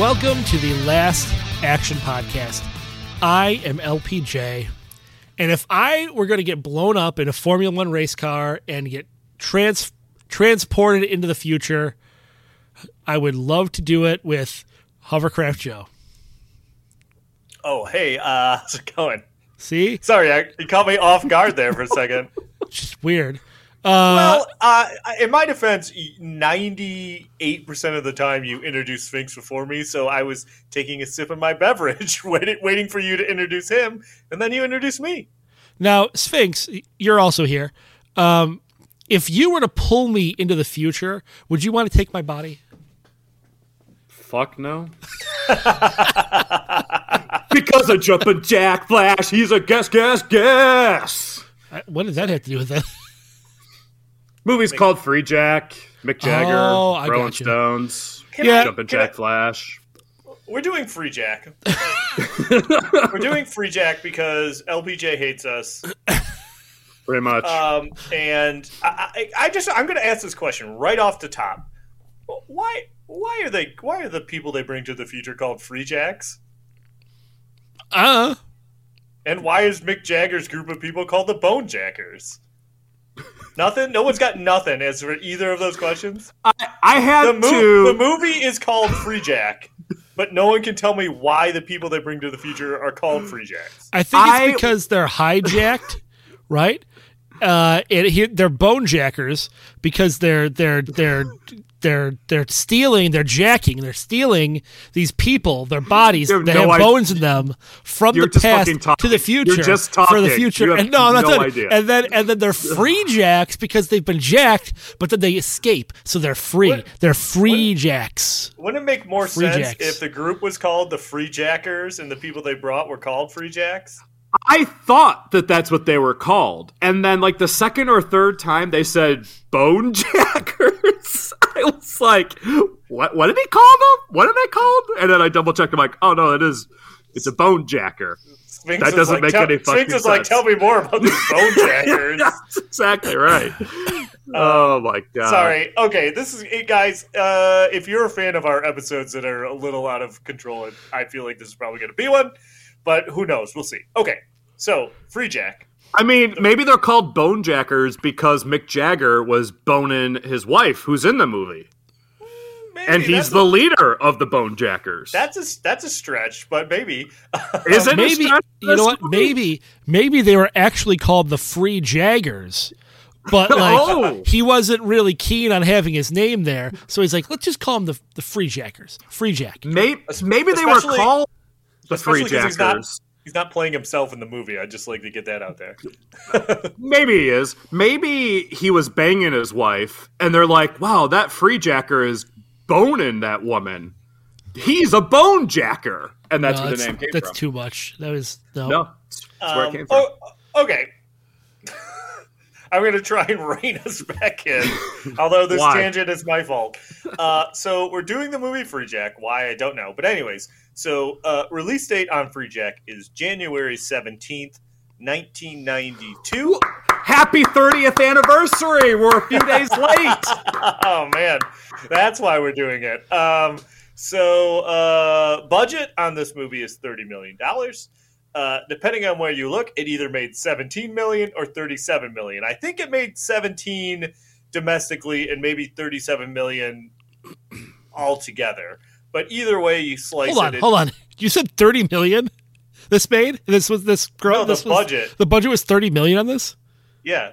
Welcome to the Last Action Podcast. I am LPJ, and if I were going to get blown up in a Formula One race car and get trans- transported into the future, I would love to do it with Hovercraft Joe. Oh, hey, uh, how's it going? See? Sorry, I, you caught me off guard there for a second. Just weird. Well, uh, in my defense, ninety-eight percent of the time you introduce Sphinx before me, so I was taking a sip of my beverage, waiting, waiting for you to introduce him, and then you introduced me. Now, Sphinx, you're also here. Um, if you were to pull me into the future, would you want to take my body? Fuck no. because of Jumpin' Jack Flash, he's a guess, guess, guess. What does that have to do with it? Movie's called Free Jack, Mick Jagger, Oh, I Rolling gotcha. Stones, Can Yeah. I- Jumpin' can Jack I- Flash. We're doing Free Jack. We're doing Free Jack because LPJ hates us. Pretty much. Um, and I, I, I just I'm going to ask this question right off the top. Why why are they why are the people they bring to the future called Free Jacks? Uh, And why is Mick Jagger's group of people called the Bone Jackers? Nothing. No one's got nothing as for either of those questions. I, I had The, mo- to. the movie is called Free Jack, but no one can tell me why the people they bring to the future are called Free Jacks. I think it's I- because they're hijacked, right? Uh, and he, they're bone jackers because they're they're they're they're they're stealing, they're jacking, they're stealing these people, their bodies You have that no have idea. bones in them from You're the past to the future You're just for the future. And no, I'm not no done. idea. And then and then they're free jacks because they've been jacked, but then they escape, so they're free. What- They're free jacks. Wouldn't it make more Free sense Jacks. if the group was called the Free Jackers and the people they brought were called Free Jacks? I thought that that's what they were called. And then, like, the second or third time they said Bone Jackers, I was like, what, what did he call them? What are they called? And then I double checked. I'm like, oh, no, it is. It's a Bone Jacker. Sphinx That doesn't like, make tell, any fucking Sphinx is like, tell me more about these Bone Jackers. That's exactly right. oh, my God. Sorry. Okay, this is it, guys. Uh, if you're a fan of our episodes that are a little out of control, I feel like this is probably going to be one. But who knows? We'll see. Okay, so Free Jack. I mean, maybe they're called Bone Jackers because Mick Jagger was boning his wife, who's in the movie. Mm, maybe And he's that's the a, leader of the Bone Jackers. that's a that's a stretch, but maybe. Is it a maybe stretch you know what? movie? Maybe maybe they were actually called the Free Jaggers, but like Oh. he wasn't really keen on having his name there, so he's like, let's just call him the the Free Jackers, Free Jack. Maybe, maybe they were called the Free especially 'cause he's not- Jackers. He's not playing himself in the movie. I'd just like to get that out there. Maybe he is. Maybe he was banging his wife, and they're like, "Wow, that Free Jacker is boning that woman. He's a bone jacker," and that's No, where the name came that's from. too much. That was no. no, that's where it Um, came from. oh, okay. I'm going to try and rein us back in, although this Why? tangent is my fault. Uh, so we're doing the movie Free Jack. Why I don't know, but anyways. So uh, release date on Free Jack is January 17th, 1992. Happy 30th anniversary. We're a few days late. oh man, that's why we're doing it. Um, so uh, budget on this movie is thirty million dollars. Uh, depending on where you look, it either made seventeen million or thirty-seven million. I think it made seventeen domestically and maybe thirty-seven million altogether. But either way you slice Hold on, it, it- hold on. You said thirty million. This made this was this girl. No, the this was, budget. The budget was thirty million on this. yeah,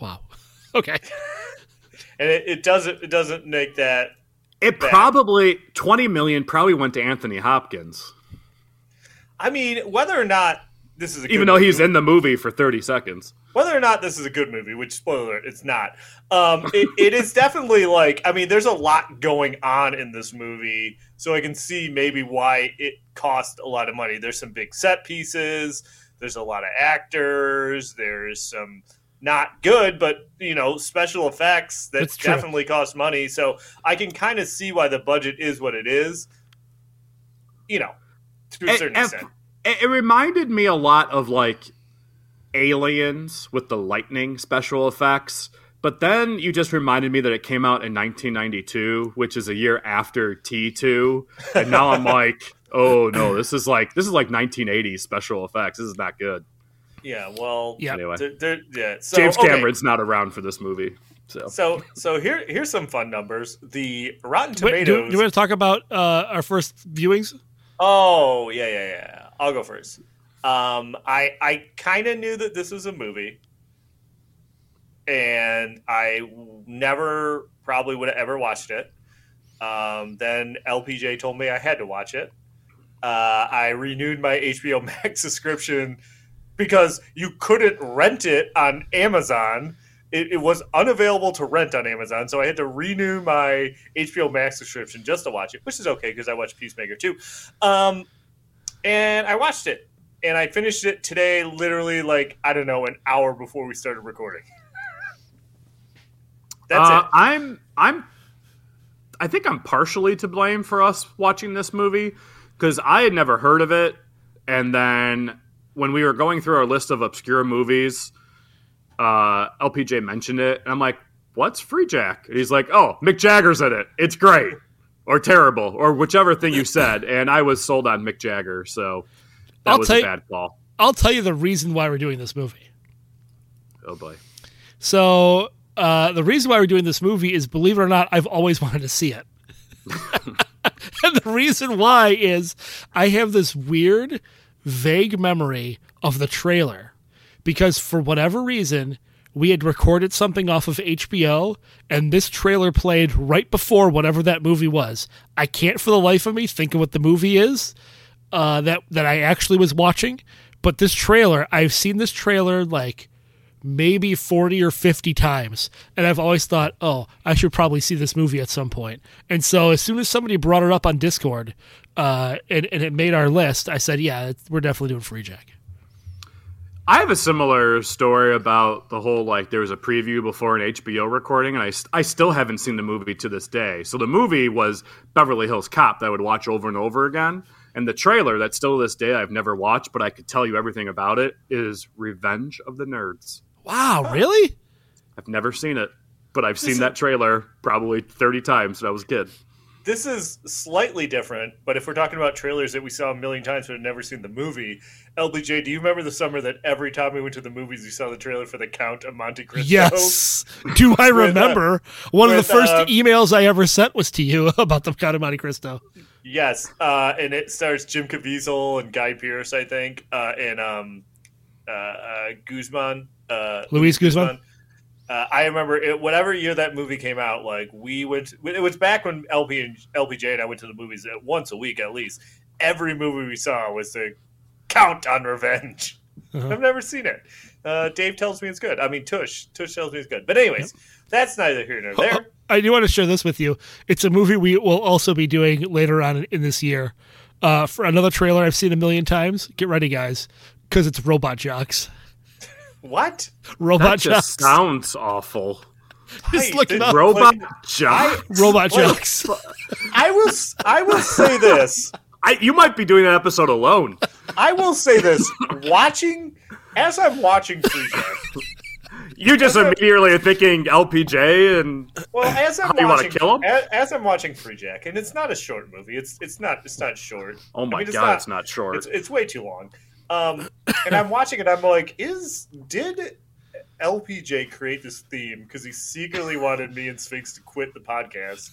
Wow. Okay. and it, it doesn't it doesn't make that It Bad. probably 20 million probably went to Anthony Hopkins, I mean, whether or not this is a even though he's in the movie for 30 seconds. whether or not this is a good movie, which spoiler, alert, it's not. Um, it, it is definitely like I mean, there's a lot going on in this movie, so I can see maybe why it cost a lot of money. There's some big set pieces. There's a lot of actors. There's some not good, but you know, special effects that definitely cost money. So I can kind of see why the budget is what it is. You know, to a And- certain and extent. It, it reminded me a lot of like Aliens with the lightning special effects. But then you just reminded me that it came out in 1992, which is a year after T2, and now I'm like, oh no, this is like this is like 1980s special effects. This is not good. Yeah, well, Yeah. Anyway, there- there- yeah. So, James okay. Cameron's not around for this movie, so So, so here, here's some fun numbers. The Rotten Wait, do, Tomatoes. do you want to talk about uh, our first viewings? Oh yeah, yeah, yeah. I'll go first. Um, I I kind of knew that this was a movie, and I never probably would have ever watched it. Um, then LPJ told me I had to watch it. Uh, I renewed my HBO Max subscription because you couldn't rent it on Amazon. It, it was unavailable to rent on Amazon, so I had to renew my HBO Max subscription just to watch it, which is okay because I watched Peacemaker too. Um, and I watched it, and I finished it today, literally like I don't know, an hour before we started recording. That's Uh, it. I'm I'm I think I'm partially to blame for us watching this movie because I had never heard of it, and then when we were going through our list of obscure movies, uh, LPJ mentioned it, and I'm like, "What's Free Jack?" And he's like, "Oh, Mick Jagger's in it. It's great." Or terrible, or whichever thing you said, and I was sold on Mick Jagger, so that I'll was a bad call. I'll tell you the reason why we're doing this movie. Oh boy, So uh, the reason why we're doing this movie is, believe it or not, I've always wanted to see it. and the reason why is I have this weird, vague memory of the trailer because for whatever reason we had recorded something off of HBO and this trailer played right before whatever that movie was. I can't for the life of me think of what the movie is uh, that that I actually was watching, but this trailer I've seen this trailer like maybe 40 or 50 times and I've always thought, "Oh, I should probably see this movie at some point." And so as soon as somebody brought it up on Discord uh, and, and it made our list, I said, "Yeah, we're definitely doing Free Jack." I have a similar story about the whole like there was a preview before an HBO recording, and I, I still haven't seen the movie to this day. So the movie was Beverly Hills Cop that I would watch over and over again, and the trailer that still to this day I've never watched, but I could tell you everything about it is Revenge of the Nerds. Wow, really? I've never seen it, but I've seen that trailer probably thirty times when I was a kid. This is slightly different, but if we're talking about trailers that we saw a million times but had never seen the movie, LPJ, do you remember the summer that every time we went to the movies, you saw the trailer for The Count of Monte Cristo? Yes. Do I With, uh, remember? One of with, the first uh, emails I ever sent was to you about the Count of Monte Cristo. Yes, uh, and it stars Jim Caviezel and Guy Pearce, I think, uh, and um, uh, uh, Guzman. Uh, Luis Guzman? Uh, I remember it, whatever year that movie came out. Like we went, it was back when LP and LPJ and I went to the movies at once a week at least. Every movie we saw was the Count on Revenge. Uh-huh. I've never seen it. Uh, Dave tells me it's good. I mean, Tush, Tush tells me it's good. But anyways, that's neither here nor there. I do want to share this with you. It's a movie we will also be doing later on in, in this year. Uh, for another trailer I've seen a million times. Get ready, guys, because it's Robot Jox. What? Robot That just Jox. sounds awful. Just look it the- up. Robot Like, Jock. Robot Like- Jox. I will. s- I will say this. I, you might be doing that episode alone. I will say this. Watching as I'm watching Free Jack. You just immediately are thinking LPJ and Well, as I'm How, you wanna watching, kill him? As, as I'm watching Free Jack, and it's not a short movie. It's it's not it's not short. oh my I mean, it's god, not- it's not short. It's it's way too long. Um, and I'm watching it. I'm like, is did LPJ create this theme because he secretly wanted me and Sphinx to quit the podcast?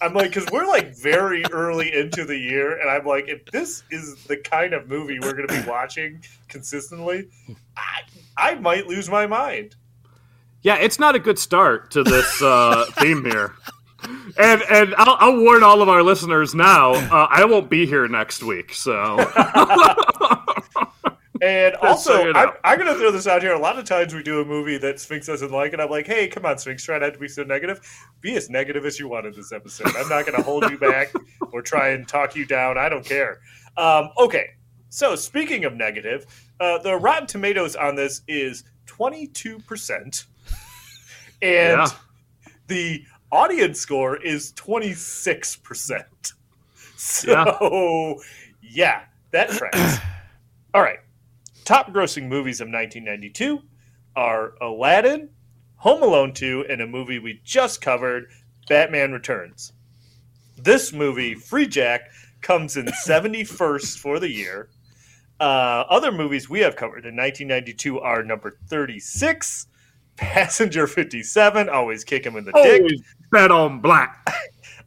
I'm like, because we're like very early into the year, and I'm like, if this is the kind of movie we're going to be watching consistently, I I might lose my mind. yeah, it's not a good start to this uh, theme here. And and I'll, I'll warn all of our listeners now. Uh, I won't be here next week, so And also, so you know. I'm, I'm going to throw this out here. A lot of times we do a movie that Sphinx doesn't like, and I'm like, hey, come on, Sphinx, try not to be so negative. Be as negative as you want in this episode. I'm not going to hold you back or try and talk you down. I don't care. Um, okay, so speaking of negative, uh, the Rotten Tomatoes on this is 22%. And Yeah. the audience score is 26%. So, yeah, that tracks. All right. Top grossing movies of 1992 are Aladdin, Home Alone 2, and a movie we just covered, Batman Returns. This movie, Free Jack, comes in 71st for the year. Uh, other movies we have covered in 1992 are number 36, Passenger 57, always kick him in the dick. Bet on black.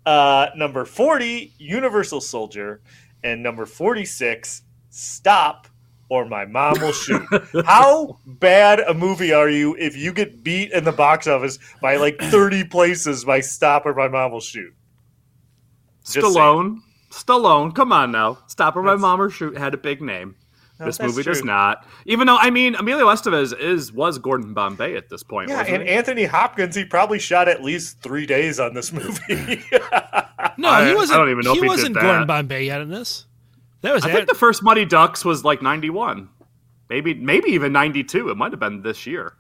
Uh, number 40, Universal Soldier. And number 46, Stop or My Mom Will Shoot. How bad a movie are you if you get beat in the box office by like 30 places by Stop or My Mom Will Shoot? Just Stallone. Stallone. Come on now. Stop or my That's- mom or shoot had a big name. No, this that's movie does not. Even though I mean Emilio Estevez is was Gordon Bombay at this point. Yeah, wasn't and he? Anthony Hopkins, he probably shot at least three days on this movie. No, I- he wasn't. I don't even know he if he wasn't that. Gordon Bombay yet in this. That was I Ad- think the first Mighty Ducks was like ninety one. Maybe maybe even ninety two. It might have been this year.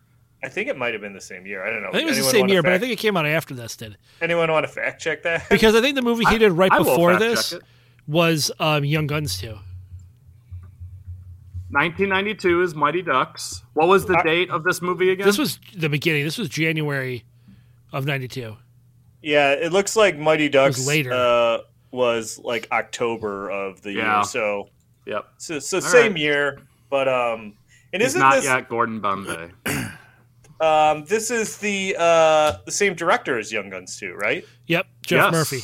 I think it might have been the same year. I don't know. I think it was the same wanna year, but I think it came out after this did. anyone want to fact check that? Because I think the movie he did right I will before fact this check it. was um, Young Guns 2. 1992 is Mighty Ducks. What was the date of this movie again? This was the beginning. This was January of 92. Yeah, it looks like Mighty Ducks later. Uh, was like October of the Yeah. year. So, yep. so, so same right. year, but um, and It's isn't not this yet Gordon Bombay. um this is the uh the same director as Young Guns too, right? Yep, Geoff Yes. Murphy.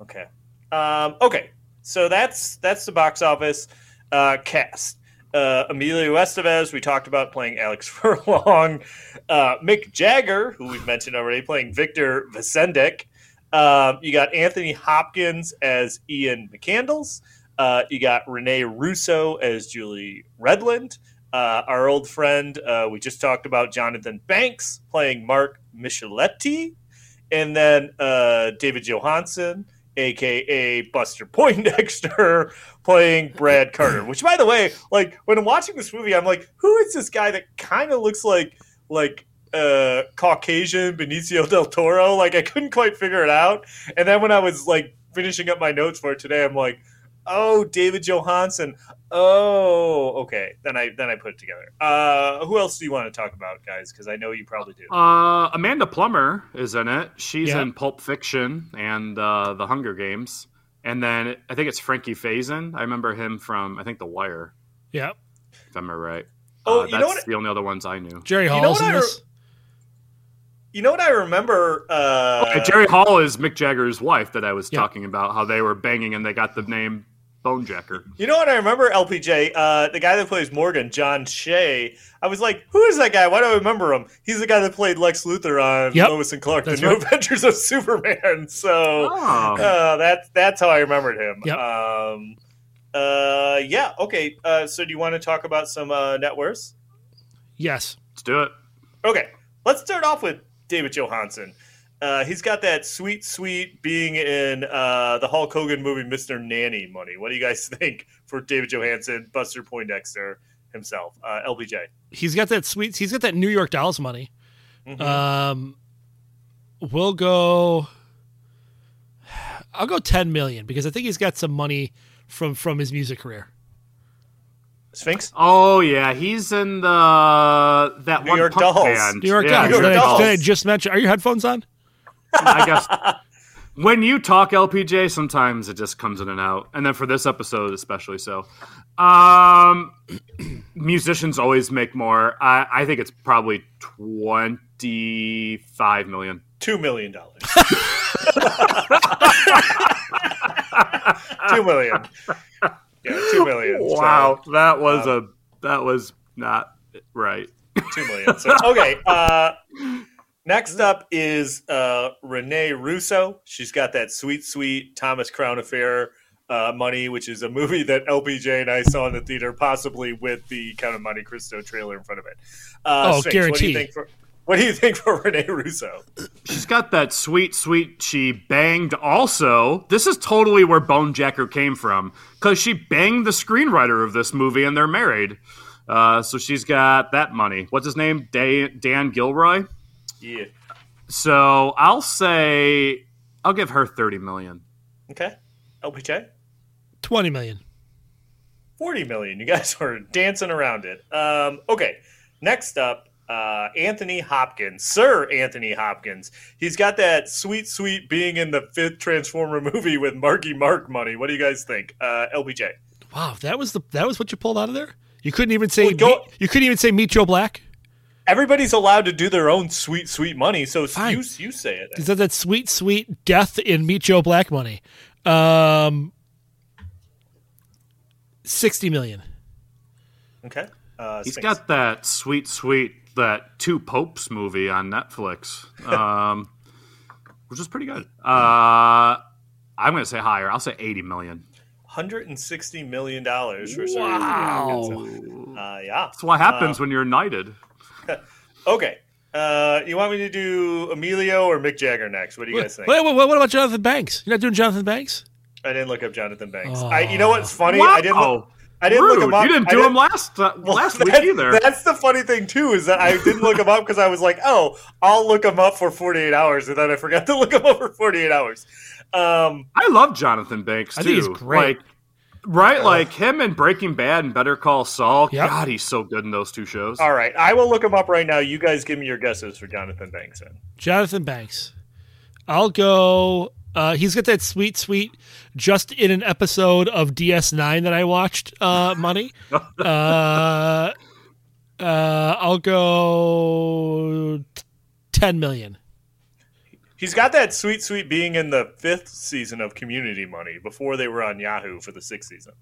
Okay. Um, okay. So that's that's the box office uh, cast. Uh, Emilio Estevez, we talked about playing Alex Furlong. Uh, Mick Jagger, who we've mentioned already, playing Victor Vacendak. Um, you got Anthony Hopkins as Ian McCandless. Uh, you got Rene Russo as Julie Redlund. Uh, our old friend, uh, we just talked about Jonathan Banks playing Mark Micheletti. And then uh, David Johansen, aka Buster Poindexter, playing Brad Carter. Which, by the way, like when I'm watching this movie, I'm like, who is this guy that kind of looks like like uh, Caucasian Benicio del Toro? Like I couldn't quite figure it out. And then when I was like finishing up my notes for it today, I'm like, oh, David Johansen. Oh, okay. Then I then I put it together. Uh, who else do you want to talk about, guys? Because I know you probably do. Uh, Amanda Plummer is in it. She's Yeah. in Pulp Fiction and uh, The Hunger Games. And then I think it's Frankie Faison. I remember him from I think The Wire, Yep. if I'm right. Oh, Uh, you know that's what- the only other ones I knew. Jerry You know what in I this. You know what I remember? Uh, Okay, Jerry Hall is Mick Jagger's wife that I was Yeah. talking about. How they were banging and they got the name Bonejacker. You know what I remember? LPJ, uh, the guy that plays Morgan, John Shea. I was like, who is that guy? Why do I remember him? He's the guy that played Lex Luthor on Yep. Lois and Clark: That's The New right. Adventures of Superman. So Oh. uh, that's that's how I remembered him. Yep. Um, uh, yeah. Okay. Uh, so do you want to talk about some uh, net worths? Yes. Let's do it. Okay, let's start off with David Johansen. Uh, he's got that sweet, sweet being in uh, the Hulk Hogan movie, Mr. Nanny money. What do you guys think for David Johansen, Buster Poindexter himself, uh, LPJ? He's got that sweet. He's got that New York Dolls money. Mhm. Um, we'll go. I'll go ten million because I think he's got some money from from his music career. Sphinx? Oh yeah, he's in the that New one York punk Dolls. band. New York yeah, Dolls. New York Did I- Dolls. did I just mention? Are your headphones on? I guess when you talk LPJ, sometimes it just comes in and out, and then for this episode especially so. Um, musicians always make more. I, I think it's probably twenty five million. Two million dollars. two million. Yeah, two million. So, Wow, that was a that was not right. two million. So, okay. Uh, next up is uh, Rene Russo. She's got that sweet, sweet Thomas Crown affair uh, Money, which is a movie that LPJ and I saw in the theater, possibly with the Count of Monte Cristo trailer in front of it. Uh, Oh, Sphinx, What do you think for What do you think for Rene Russo? She's got that sweet, sweet. She banged also. This is totally where Bonejacker came from because she banged the screenwriter of this movie and they're married. Uh, so she's got that money. What's his name? Dan, Dan Gilroy. Yeah. So I'll say I'll give her thirty million. Okay. LPJ? Twenty million. 40 million. You guys are dancing around it. Um, okay. Next up, uh, Anthony Hopkins, Sir Anthony Hopkins. He's got that sweet, sweet being in the fifth Transformer movie with Marky Mark money. What do you guys think? Uh, LPJ. Wow, that was the that was what you pulled out of there. You couldn't even say Well, go- meet, you couldn't even say meet Joe Black. Everybody's allowed to do their own sweet, sweet money. So Fine. you, you say it. Is that that sweet sweet death in Meet Joe Black money? Um, sixty million. Okay. Uh, He's Sphinx. got that sweet, sweet that Two Popes movie on Netflix, um, which is pretty good. Uh, I'm going to say higher. I'll say eighty million. $160 million for Sir Wow. Anthony Uh, yeah. That's what happens when you're knighted. Okay. Uh, you want me to do Emilio or Mick Jagger next? What do you guys think? Wait, wait, wait, what about Jonathan Banks? You're not doing Jonathan Banks? I didn't look up Jonathan Banks. Oh. I, you know what's funny? Wow. I didn't. Look, I didn't Rude. look him up. You didn't I do him last uh, Well, last week either. That's the funny thing too is that I didn't look him up because I was like, oh, I'll look him up for 48 hours, and then I forgot to look him up for 48 hours. Um, I love Jonathan Banks too. I think he's great. Like, right, like him in Breaking Bad and Better Call Saul. Yep. God, he's so good in those two shows. all right, I will look him up right now. You guys give me your guesses for Jonathan Banks. Then. Jonathan Banks. I'll go. Uh, he's got that sweet, sweet, just in an episode of DS9 that I watched. Uh, money. uh, uh, I'll go t- ten million. He's got that sweet, sweet being in the fifth season of Community Money before they were on Yahoo for the sixth season.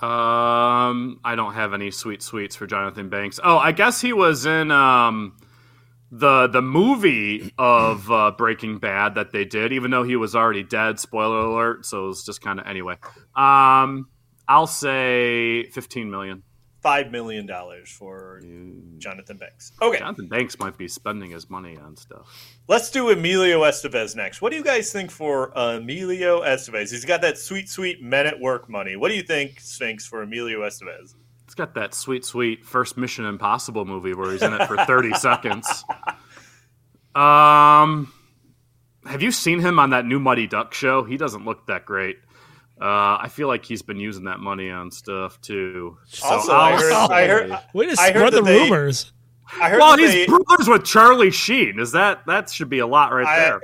Um, I don't have any sweet sweets for Jonathan Banks. Oh, I guess he was in um the the movie of uh, Breaking Bad that they did, even though he was already dead. Spoiler alert. So it was just kind of anyway. Um, I'll say fifteen million. Five million dollars for Jonathan Banks. Okay, Jonathan Banks might be spending his money on stuff. let's do Emilio Estevez next. What do you guys think for Emilio Estevez? He's got that sweet, sweet men at work money. What do you think, Sphinx, for Emilio Estevez? It's got that sweet, sweet first Mission Impossible movie where he's in it for 30 seconds. Um, have you seen him on that new Mighty Duck show? He doesn't look that great. Uh, I feel like he's been using that money on stuff too. So Also, I heard, I heard, Way to I heard the they- rumors. I heard well, he's they, brothers with Charlie Sheen. Is that that should be a lot right I, there?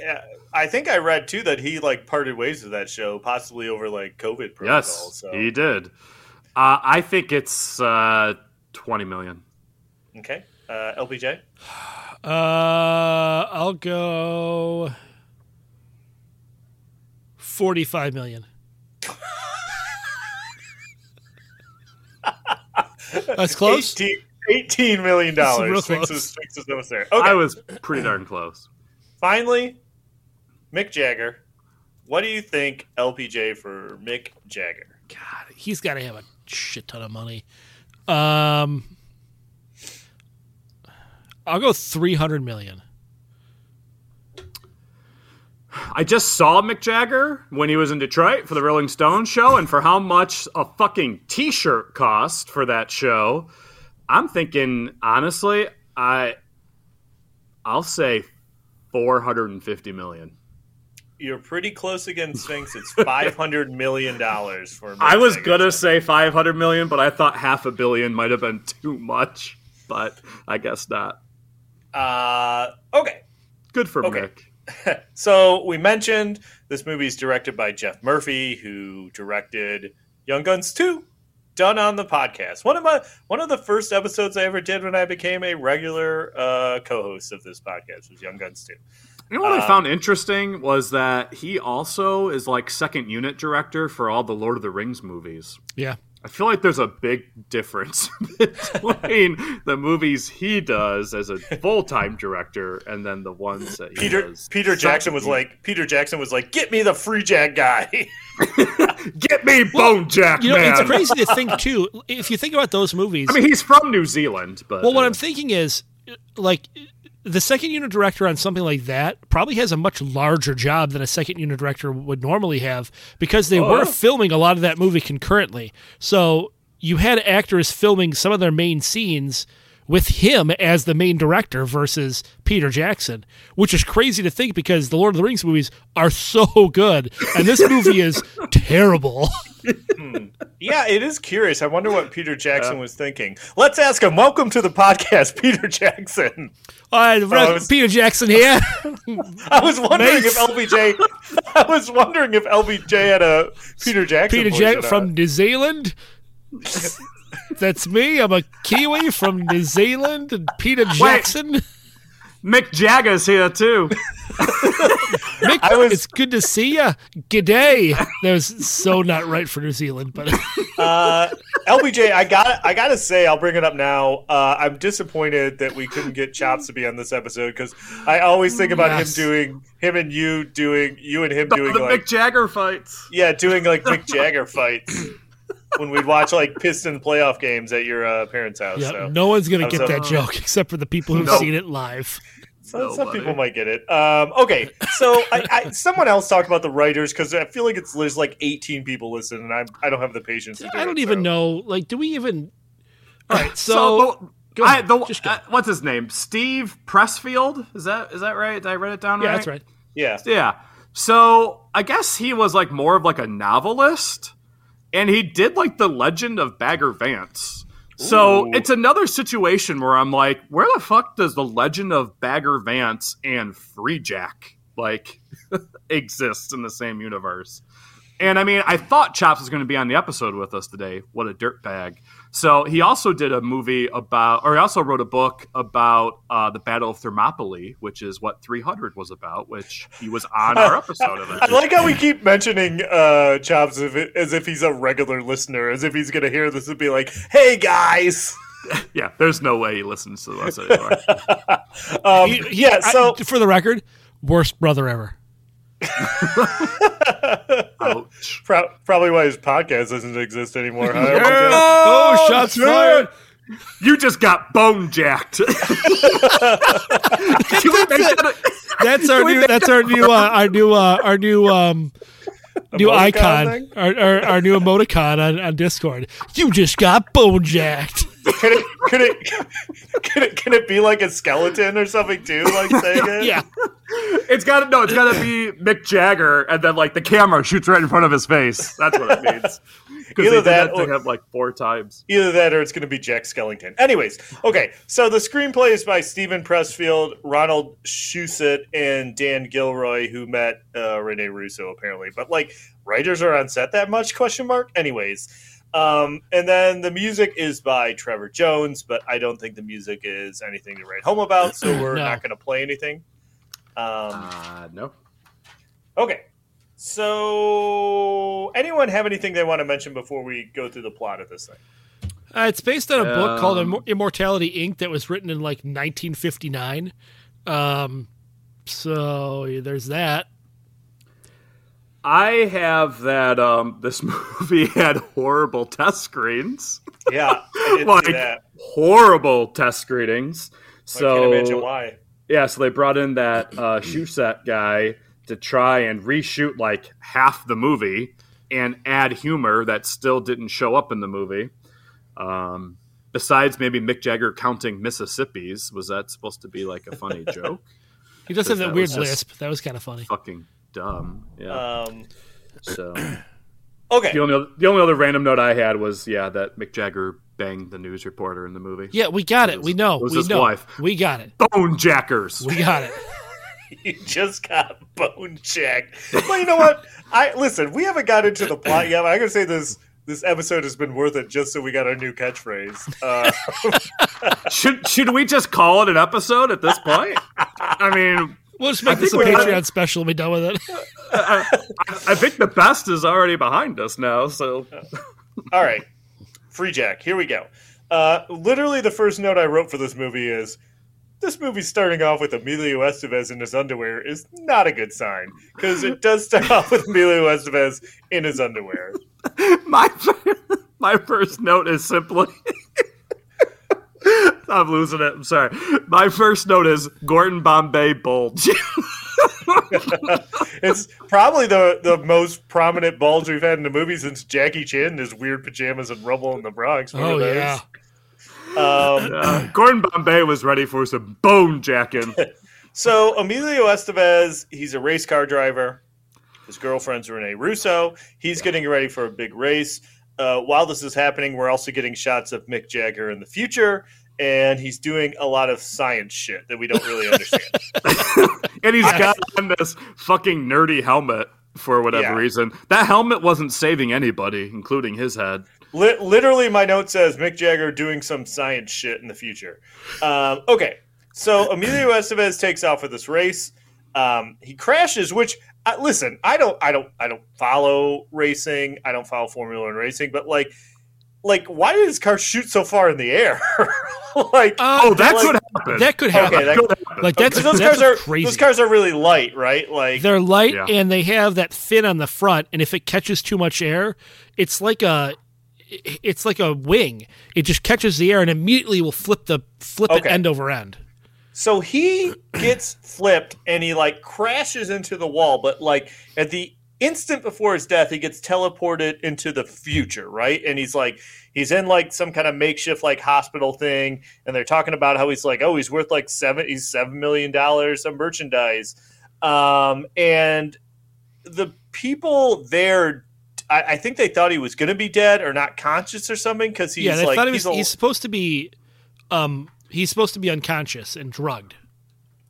I think I read too that he like parted ways with that show, possibly over like COVID protocol. yes, so he did. Uh, I think it's uh, 20 million. okay, uh, LPJ. Uh, I'll go forty-five million. That's close. 18, $18 million This is real close. is, Sphinx is almost there. Okay, I was pretty darn close. finally, Mick Jagger. What do you think, LPJ, for Mick Jagger? God, he's got to have a shit ton of money. Um, I'll go three hundred million. I just saw Mick Jagger when he was in Detroit for the Rolling Stones show, and for how much a fucking T-shirt cost for that show, I'm thinking honestly, I I'll say four hundred and fifty million. You're pretty close again, Sphinx. It's five hundred million dollars for. I was gonna say five hundred million, but I thought half a billion might have been too much. But I guess not. Uh, okay. Good for Okay. Mick. So we mentioned this movie is directed by Geoff Murphy, who directed Young Guns 2, done on the podcast. One of my one of the first episodes I ever did when I became a regular uh, co-host of this podcast was Young Guns 2. You know what I Um, found interesting was that he also is like second unit director for all the Lord of the Rings movies. Yeah, I feel like there's a big difference between the movies he does as a full time director and then the ones that he Peter does. Peter Jackson was like Peter Jackson was like, "Get me the free jack guy." Get me Bone Jack, You know, man. it's crazy to think too. If you think about those movies, I mean, he's from New Zealand, but well, what uh, I'm thinking is, like, the second unit director on something like that probably has a much larger job than a second unit director would normally have because they were oh. filming a lot of that movie concurrently. So you had actors filming some of their main scenes with him as the main director versus Peter Jackson, which is crazy to think because the Lord of the Rings movies are so good and this movie is terrible. Hmm. yeah, it is curious. I wonder what Peter Jackson was thinking. Let's ask him. Welcome to the podcast, Peter Jackson. All right, I was- Peter Jackson here. I was wondering Mates. if LPJ. I was wondering if LPJ had a Peter Jackson. Peter voice Jack or not. from New Zealand. That's me. I'm a Kiwi from New Zealand. And Peter Jackson. Mick Jagger's here too. Mick, I was- it's good to see you. G'day. That was so not right for New Zealand, but Uh, LPJ, I got I gotta say, I'll bring it up now. Uh, I'm disappointed that we couldn't get Chops to be on this episode because I always think about Yes. him doing him and you doing you and him the doing the like Mick Jagger fights. yeah doing like Mick Jagger fights when we'd watch like Piston playoff games at your uh, parents' house. yeah, so no one's gonna get so- that joke except for the people who've No. seen it live. So- some people might get it. Um, okay, so I, I, someone else talked about the writers because I feel like it's there's like 18 people listening, and I I don't have the patience to do I don't it, even so. know. Like, do we even? All right, so, So, go I, ahead, the, just go. uh, what's his name? Steve Pressfield. Is that is that right? Did I write it down right? yeah, right? that's right. Yeah, Yeah. So I guess he was like more of like a novelist, and he did like the Legend of Bagger Vance. So Ooh. it's another situation where I'm like, where the fuck does the Legend of Bagger Vance and Free Jack like exist in the same universe? And I mean, I thought Chops was going to be on the episode with us today. What a dirtbag! So he also did a movie about, or he also wrote a book about uh, the Battle of Thermopylae, which is what 300 was about, which he was on our episode of it. I like how we keep mentioning uh, Chops as if, as if he's a regular listener, as if he's going to hear this and be like, "Hey guys." Yeah, there's no way he listens to us anymore. Um, He- he- yeah, I- so for the record, worst brother ever. Ouch. pro- probably why his podcast doesn't exist anymore. Huh? Oh, shots shit. fired! You just got bone jacked. You- they That's our new. That's our new. Uh, our new. Uh, our new. Um, new icon. Our, our, our new emoticon on, on Discord. You just got bone jacked. Could it, could it, could it, can it be like a skeleton or something too? Like saying it? Yeah. it's got to no. It's got to be Mick Jagger, and then like the camera shoots right in front of his face. That's what it means. Because Either they did that that or- like four times. Either that or it's going to be Jack Skellington. Anyways, okay. So the screenplay is by Stephen Pressfield, Ronald Shusett, and Dan Gilroy, who met uh, Rene Russo apparently. But like, writers are on set that much? Question mark. Anyways, um, and then the music is by Trevor Jones, but I don't think the music is anything to write home about, so we're No. not going to play anything. Um, Uh, no. okay. So, anyone have anything they want to mention before we go through the plot of this thing? Uh, it's based on a book called Um, Immortality Inc. that was written in like 1959. Um, so there's that. I have that. Um, this movie had horrible test screens. Yeah, I did like see that. horrible test screenings. So I can't imagine why. Yeah, so they brought in that uh, Shusett guy to try and reshoot like half the movie and add humor that still didn't show up in the movie. Um, besides maybe Mick Jagger counting Mississippi's, was that supposed to be like a funny joke? He does have that That weird lisp. That was kind of funny. Fucking dumb. Yeah. Um, so okay, the only the only other random note I had was yeah that Mick Jagger banged the news reporter in the movie. Yeah, we got it. We know. it was we his know. wife. We got it. Bone jackers. We got it. you just got bone checked. Well, you know what? I listen. We haven't got into the plot yet. But I gotta say this. This episode has been worth it just so we got our new catchphrase. Uh, should should we just call it an episode at this point? I mean, We'll just make I this a think we got Patreon it. special and be done with it. I, I think the best is already behind us now. So all right. Free Jack. Here we go. Uh, literally, the first note I wrote for this movie is this movie starting off with Emilio Estevez in his underwear is not a good sign because it does start off with Emilio Estevez in his underwear. my my first note is simply. I'm losing it. I'm sorry. My first note is Gordon Bombay bulge. it's probably the the most prominent bulge we've had in the movie since Jackie Chan, his weird pajamas and Rumble in the Bronx. Oh Remember yeah. Um, Uh, Gordon Bombay was ready for some bone jacking. So Emilio Estevez, he's a race car driver. His girlfriend's Rene Russo. He's getting ready for a big race. Uh, while this is happening, we're also getting shots of Mick Jagger in the future, and he's doing a lot of science shit that we don't really understand. and he's got on this fucking nerdy helmet for whatever Yeah. reason. That helmet wasn't saving anybody, including his head. Li- literally, my note says Mick Jagger doing some science shit in the future. Um, okay, so Emilio Estevez takes off for this race. Um, he crashes, which uh, listen, I don't, I don't, I don't follow racing. I don't follow Formula One racing, but like, like, why did his car shoot so far in the air? like, Uh, Oh, that like- could happen. That could happen. Okay, that- Could happen. like that's, those that's cars are crazy. those cars are really light, right? Like, They're light Yeah. and they have that fin on the front, and if it catches too much air, it's like a it's like a wing. It just catches the air and immediately will flip the flip it end over end. So he gets flipped and he like crashes into the wall, but like at the instant before his death, he gets teleported into the future, right? And he's like, he's in like some kind of makeshift like hospital thing, and they're talking about how he's like, oh, he's worth like seven, he's seven million dollars of merchandise, um, and the people there. I, I think they thought he was going to be dead or not conscious or something because he's yeah, they like thought he was, he's, a- he's supposed to be um he's supposed to be unconscious and drugged.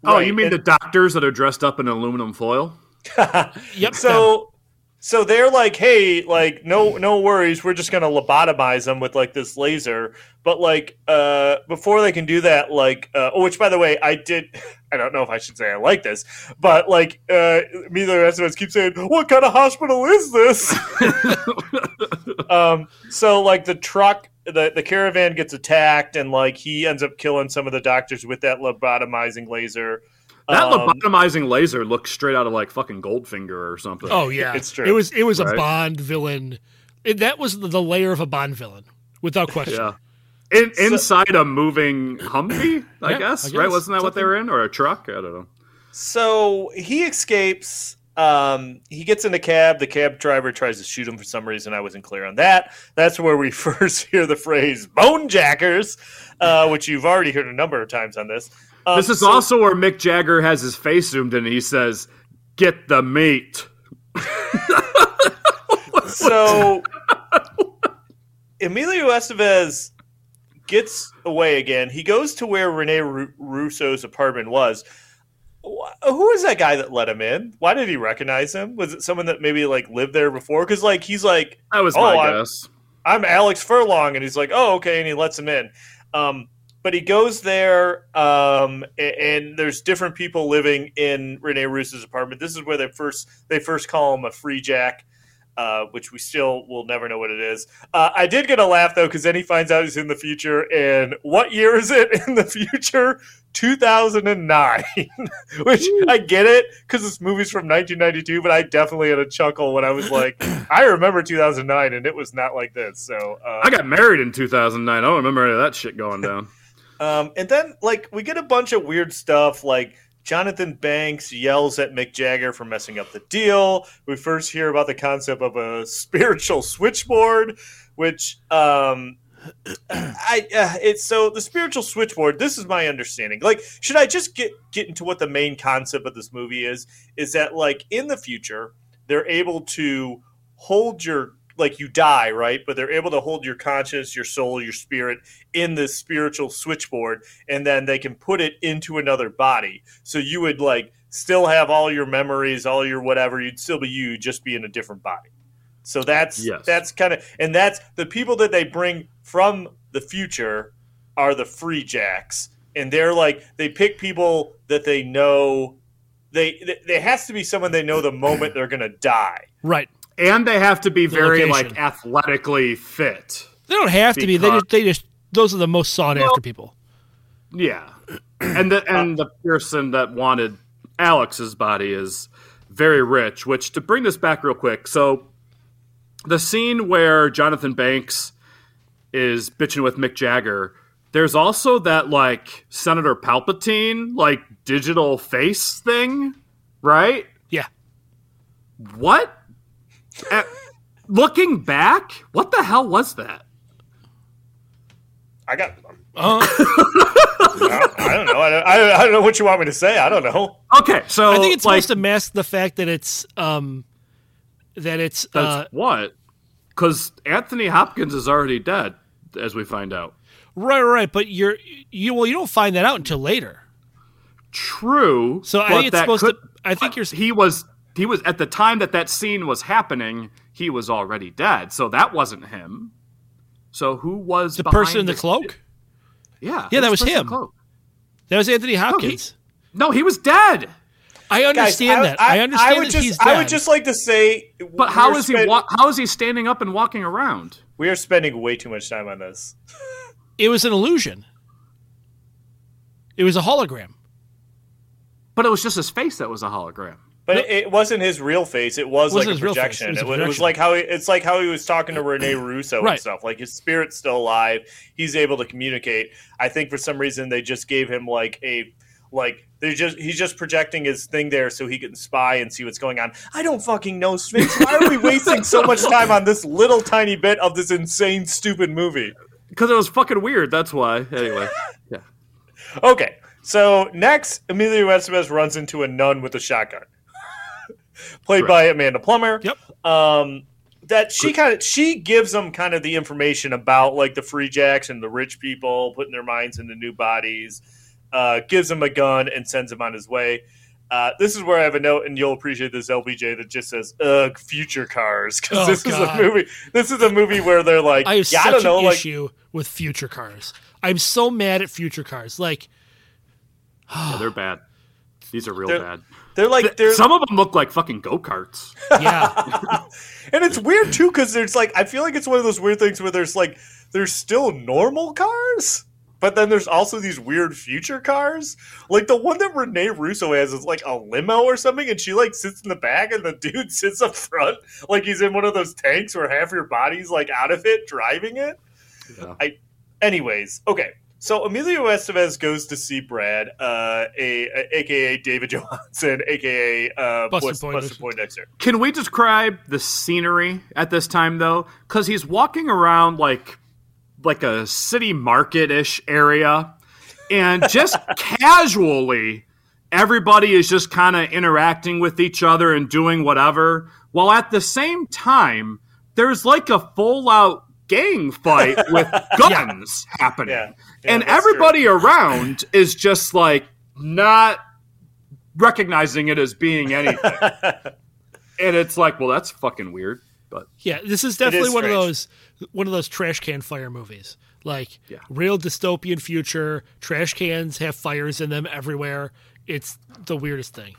Oh, you mean and- the doctors that are dressed up in aluminum foil? Yep. So so they're like, hey, like no no worries, we're just gonna lobotomize them with like this laser. But like uh before they can do that, like uh oh, which by the way, I did I don't know if I should say I like this, but like uh me and the rest of us keep saying, What kind of hospital is this? um so like the truck the, the caravan gets attacked and like he ends up killing some of the doctors with that lobotomizing laser. That Um, lobotomizing laser looks straight out of like fucking Goldfinger or something. oh yeah, It's true. It was it was a Bond villain. It, that was the, the layer of a Bond villain, without question. yeah. In, inside a moving Humvee, I, Yeah, guess, I right? Wasn't that what they were in, or a truck? I don't know. So he escapes. Um, he gets in a cab. The cab driver tries to shoot him for some reason. I wasn't clear on that. That's where we first hear the phrase "bone jackers," uh, which you've already heard a number of times on this. Um, This is so- also where Mick Jagger has his face zoomed in and he says, Get the meat. so. Emilio Estevez gets away again. He goes to where Rene Ru- Russo's apartment was. Wh- Who is that guy that let him in? Why did he recognize him? Was it someone that maybe like lived there before? Because like he's like I was Oh, my I- guess. I'm Alex Furlong, and he's like, oh, okay, and he lets him in. Um, but he goes there, um, a- and, there's different people living in Rene Russo's apartment. This is where they first they first call him a free jack, uh, which we still will never know what it is. Uh, I did get a laugh though because then he finds out he's in the future, and what year is it in the future? 2009, which I get it because this movie's from 1992, but I definitely had a chuckle when I was like, I remember 2009 and it was not like this. So uh, I got married in 2009. I don't remember any of that shit going down. Um, and then like we get a bunch of weird stuff like Jonathan Banks yells at Mick Jagger for messing up the deal. We first hear about the concept of a spiritual switchboard, which um I uh, it's so the spiritual switchboard. This is my understanding. Like, should I just get get into what the main concept of this movie is? Is that like in the future they're able to hold your like you die right, but they're able to hold your conscience, your soul, your spirit in this spiritual switchboard, and then they can put it into another body. So you would like still have all your memories, all your whatever. You'd still be you, just be in a different body. So that's Yes. that's kind of and that's the people that they bring from the future are the free jacks, and they're like they pick people that they know. They th- there has to be someone they know the moment they're gonna die. Right. And they have to be very location. like athletically fit. They don't have to be. They just they just those are the most sought after people. Yeah, and the and the person that wanted Alex's body is very rich. Which to bring this back real quick, so the scene where Jonathan Banks is bitching with Mick Jagger. There's also that like Senator Palpatine like digital face thing, right? Yeah. What? At- looking back, what the hell was that? I got. Uh, I, I don't know. I don't, I, I don't know what you want me to say. I don't know. Okay, so I think it's like, supposed to mask the fact that it's um that it's uh, what? Because Anthony Hopkins is already dead, as we find out. right, right. But you're you well, you don't find that out until later. True. So I think it's supposed could- to. I think you're. He was. He was at the time that that scene was happening. He was already dead. So that wasn't him. So who was The person in the cloak. Yeah, Yeah, that was the person in him. That was Anthony Hopkins. No, he was dead. I understand Guys, that. I, understand would that just, he's dead. I would just like to say, But how we're he? Wa- how is he standing up and walking around? We are spending way too much time on this. it was an illusion. It was a hologram. But it was just his face that was a hologram. But it, it wasn't his real face. It was It like a his real face. projection. It was a It, wa- it was like how he, it's like how he was talking to Rene Russo Right. and stuff. Like his spirit's still alive. He's able to communicate. I think for some reason they just gave him like a like they just he's just projecting his thing there so he can spy and see what's going on. I don't fucking know, Sphinx. Why are we wasting so much time on this little tiny bit of this insane, stupid movie? Because it was fucking weird. That's why. Anyway. yeah. Okay, so next, Emilio Estevez runs into a nun with a shotgun, played by Amanda Plummer. Yep. Um, that she kind of she gives them kind of the information about like the free jacks and the rich people putting their minds into new bodies. Uh, gives him a gun and sends him on his way. Uh, this is where I have a note, and you'll appreciate this LPJ that just says "Ugh, future cars" because Oh, this God. is a movie. This is a movie where they're like, I have yeah, I such don't know, an like issue with future cars. I'm so mad at future cars. Like, Yeah, they're bad. These are real They're- bad. they're like they're Some of them look like fucking go karts. yeah, And it's weird too because there's like I feel like it's one of those weird things where there's like there's still normal cars, but then there's also these weird future cars. Like the one that Rene Russo has is like a limo or something, and she like sits in the back and the dude sits up front like he's in one of those tanks where half your body's like out of it driving it. Yeah. I anyways, okay. So Emilio Estevez goes to see Brad, uh, a, a- aka David Johansen, aka uh, Buster Buster, Poindexter. Buster Poindexter. Can we describe the scenery at this time though? Because he's walking around like like a city market ish area, and just casually, everybody is just kind of interacting with each other and doing whatever. While at the same time, there's like a full out gang fight with guns happening, Yeah. Yeah, and everybody around is just like not recognizing it as being anything. and it's like, well, that's fucking weird. But yeah. This is definitely is one of those one of those trash can fire movies. Like Yeah. real dystopian future. Trash cans have fires in them everywhere. It's the weirdest thing.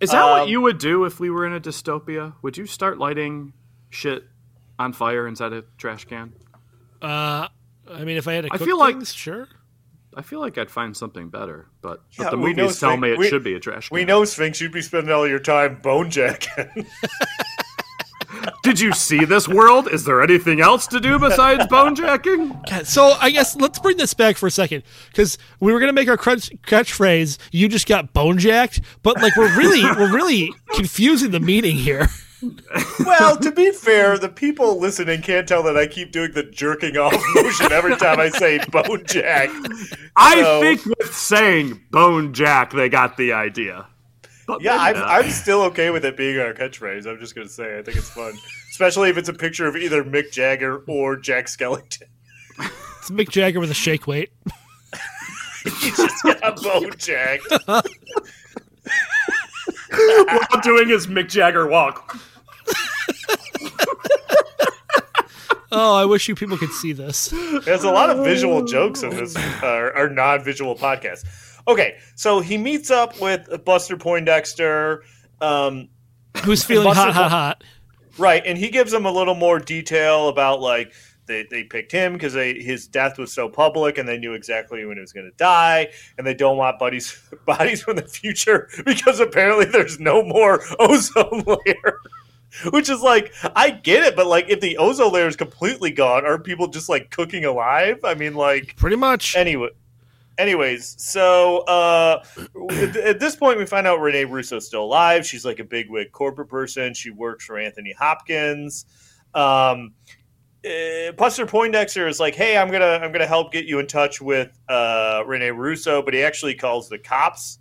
is that Um, what you would do if we were in a dystopia? Would you start lighting shit on fire inside a trash can? Uh, I mean, if I had to I cook feel like- sure. I feel like I'd find something better, but, Yeah, but the we know movies tell Sphinx- me it we- should be a trash can. We know Sphinx, you'd be spending all your time bone jacking. Did you see this world? Is there anything else to do besides bone jacking? So I guess let's bring this back for a second because we were gonna make our crutch, catchphrase. You just got bone jacked, but like we're really we're really confusing the meaning here. well, to be fair, the people listening can't tell that I keep doing the jerking off motion every time I say bone jack. I So- think with saying bone jack, they got the idea. But Yeah, I'm. I'm still okay with it being our catchphrase. I'm just going to say I think it's fun. Especially if it's a picture of either Mick Jagger or Jack Skellington. It's Mick Jagger with a shake weight. He just got bone jacked. While doing his Mick Jagger walk. Oh, I wish you people could see this. There's a lot of visual jokes in this, uh, or non-visual podcast. Okay, so he meets up with Buster Poindexter, um, Who's feeling Buster hot, hot, hot? right? And he gives him a little more detail about like they, they picked him because his death was so public and they knew exactly when he was going to die and they don't want buddies bodies from the future because apparently there's no more ozone layer which is like i get it but like if the ozone layer is completely gone are people just like cooking alive i mean like Pretty much. anyway anyways so uh at at this point we find out rene russo's still alive she's like a big wig corporate person she works for anthony hopkins um uh, Buster Poindexter is like, "Hey, I'm gonna I'm gonna help get you in touch with uh, Rene Russo," but he actually calls the cops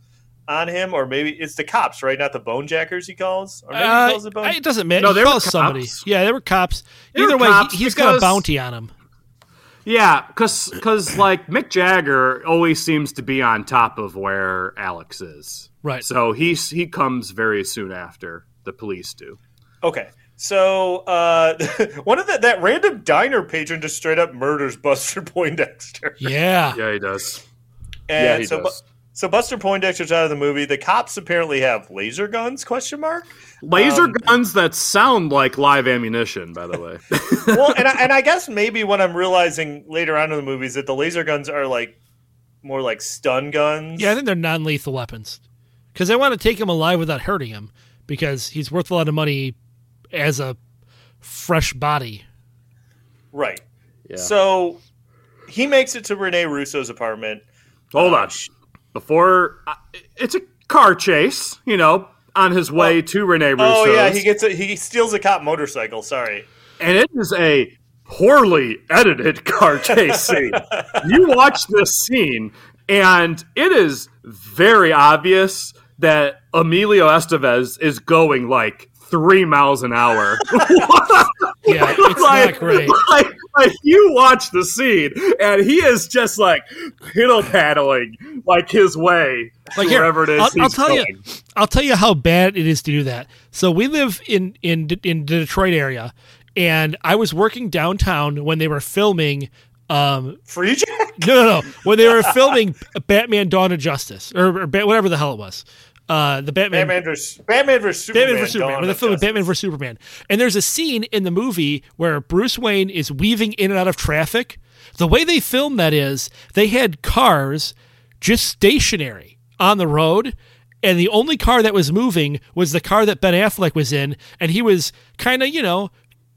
on him, or maybe it's the cops, right? Not the Bonejackers. He calls, or maybe Uh, he calls the bone. it doesn't matter. No, he they were calls somebody. cops. Yeah, they were cops. They Either were way, cops he, he's got a bounty on him. Yeah, because because like Mick Jagger always seems to be on top of where Alex is. Right. So he's he comes very soon after the police do. Okay. So uh, one of the, that random diner patron just straight up murders Buster Poindexter. Yeah. Yeah, he does. And Yeah, he so, does. So Buster Poindexter's out of the movie. The cops apparently have laser guns? Question mark. Laser Um, guns that sound like live ammunition, by the way. well, and I, and I guess maybe what I'm realizing later on in the movie is that the laser guns are like more like stun guns. Yeah, I think they're non lethal weapons. Because they want to take him alive without hurting him because he's worth a lot of money as a fresh body. Right. Yeah. So he makes it to Rene Russo's apartment. Hold Uh, on. Before uh, it's a car chase, you know, on his way to Rene Russo's. Oh yeah, he gets a, he steals a cop motorcycle. Sorry. and it is a poorly edited car chase scene. you watch this scene, and it is very obvious that Emilio Estevez is going like three miles an hour. Yeah, it's not great. Like, like you watch the scene, and he is just like piddle paddling like his way Like to here, wherever it is. I'll, he's I'll tell going. you, I'll tell you how bad it is to do that. So we live in in in the Detroit area, and I was working downtown when they were filming. Um, Freejack. no, no, no, when they were filming Batman: Dawn of Justice or, or whatever the hell it was. Uh, the Batman Batman versus Batman versus Superman. Batman Superman. The film Justice. Batman vs Superman, and there's a scene in the movie where Bruce Wayne is weaving in and out of traffic. The way they filmed that is they had cars just stationary on the road, and the only car that was moving was the car that Ben Affleck was in, and he was kind of you know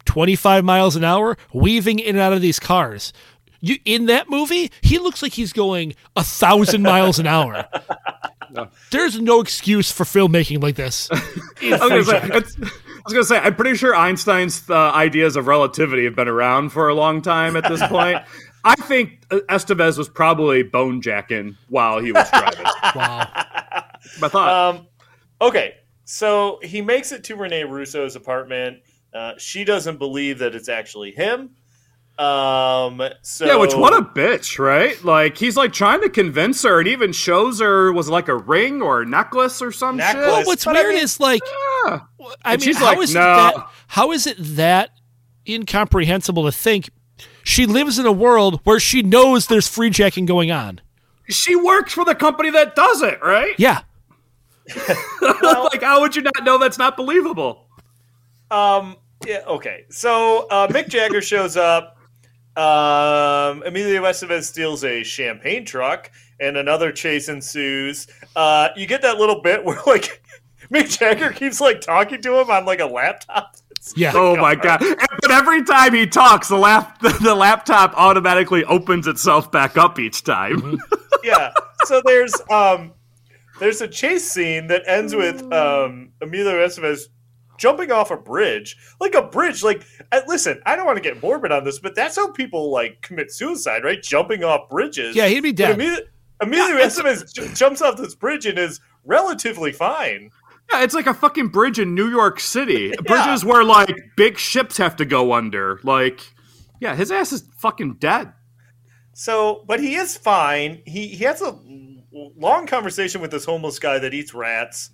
25 miles an hour weaving in and out of these cars. You in that movie, he looks like he's going a thousand miles an hour. There's no excuse for filmmaking like this. I was, gonna say, I was gonna say, I'm pretty sure Einstein's uh, ideas of relativity have been around for a long time at this point. I think uh, Estevez was probably bone jacking while he was driving. Wow. I thought, Um, okay, so he makes it to Rene Russo's apartment. Uh, she doesn't believe that it's actually him. Um, so yeah, which what a bitch, right? Like he's like trying to convince her, and even shows her was like a ring or a necklace or some Necklace. Well, what's But I weird mean- is like, Yeah. I And mean, she's how like, is "No." that? How is it that incomprehensible to think she lives in a world where she knows there's free jacking going on? She works for the company that does it, right? Yeah, like how would you not know that's not believable? Um. Yeah. Okay. So uh, Mick Jagger shows up. Um, Emilio Estevez steals a champagne truck, and another chase ensues. Uh, you get that little bit where like Mick Jagger keeps like talking to him on like a laptop. It's yeah. Oh my god! But every time he talks, the lap the laptop automatically opens itself back up each time. yeah. So there's um there's a chase scene that ends with um Emilio Estevez jumping off a bridge, like a bridge. Like, uh, listen, I don't want to get morbid on this, but that's how people like commit suicide, right? Jumping off bridges. Yeah, he'd be dead. Emilio, Emilio Estevez j- jumps off this bridge and is relatively fine. Yeah, it's like a fucking bridge in New York City. Bridges where like big ships have to go under. Like, yeah, his ass is fucking dead. So, but he is fine. He he has a long conversation with this homeless guy that eats rats.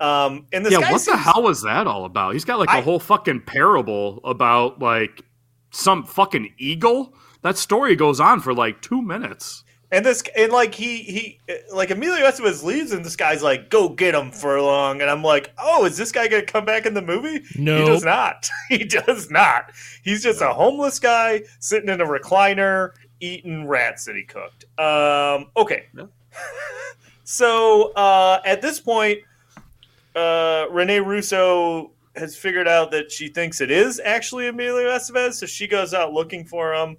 Um, and this yeah, guy what the hell was that all about? He's got like a I- whole fucking parable about like some fucking eagle. That story goes on for like two minutes. And this, and like he he like Emilio Estevez leaves, and this guy's like, "Go get him, Furlong." And I'm like, "Oh, is this guy gonna come back in the movie?" No. he does not. he does not. He's just a homeless guy sitting in a recliner eating rats that he cooked. Um, okay, so uh, at this point, uh, Rene Russo has figured out that she thinks it is actually Emilio Estevez, so she goes out looking for him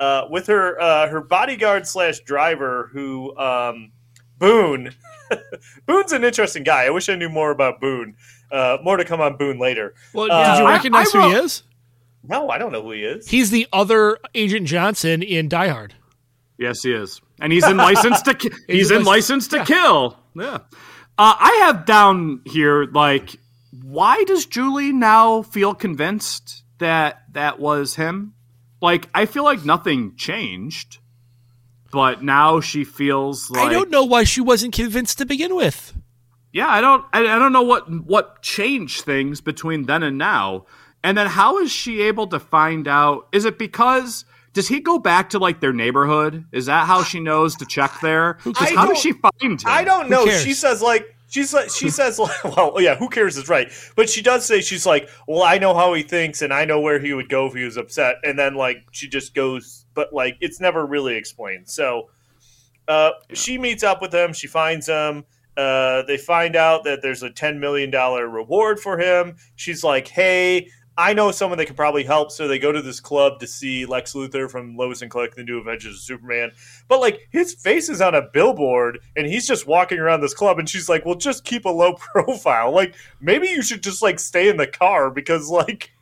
uh, with her uh, her bodyguard slash driver, who um, Boone. Boone's an interesting guy. I wish I knew more about Boone. Uh, more to come on Boone later. Well, Uh, did you recognize I who he is? No, I don't know who he is. He's the other Agent Johnson in Die Hard. Yes, he is, and he's in license to ki- he's in in license to yeah. kill. Yeah, uh, I have down here like, why does Julie now feel convinced that that was him? Like, I feel like nothing changed, but now she feels like I don't know why she wasn't convinced to begin with. yeah, I don't, I, I don't know what what changed things between then and now. And then how is she able to find out? Is it because does he go back to like their neighborhood? Is that how she knows to check there? 'Cause I how does don't- she find him? I don't know. She says like she's like she says like well yeah who cares is right. But she does say she's like well I know how he thinks and I know where he would go if he was upset. And then like she just goes but like it's never really explained. So uh, she meets up with him. She finds him. Uh, they find out that there's a $10 million reward for him. She's like hey I know someone that could probably help, so they go to this club to see Lex Luthor from Lois and Clark, the new Adventures of Superman. But like his face is on a billboard, and he's just walking around this club, and she's like, "Well, just keep a low profile. Like maybe you should just like stay in the car because like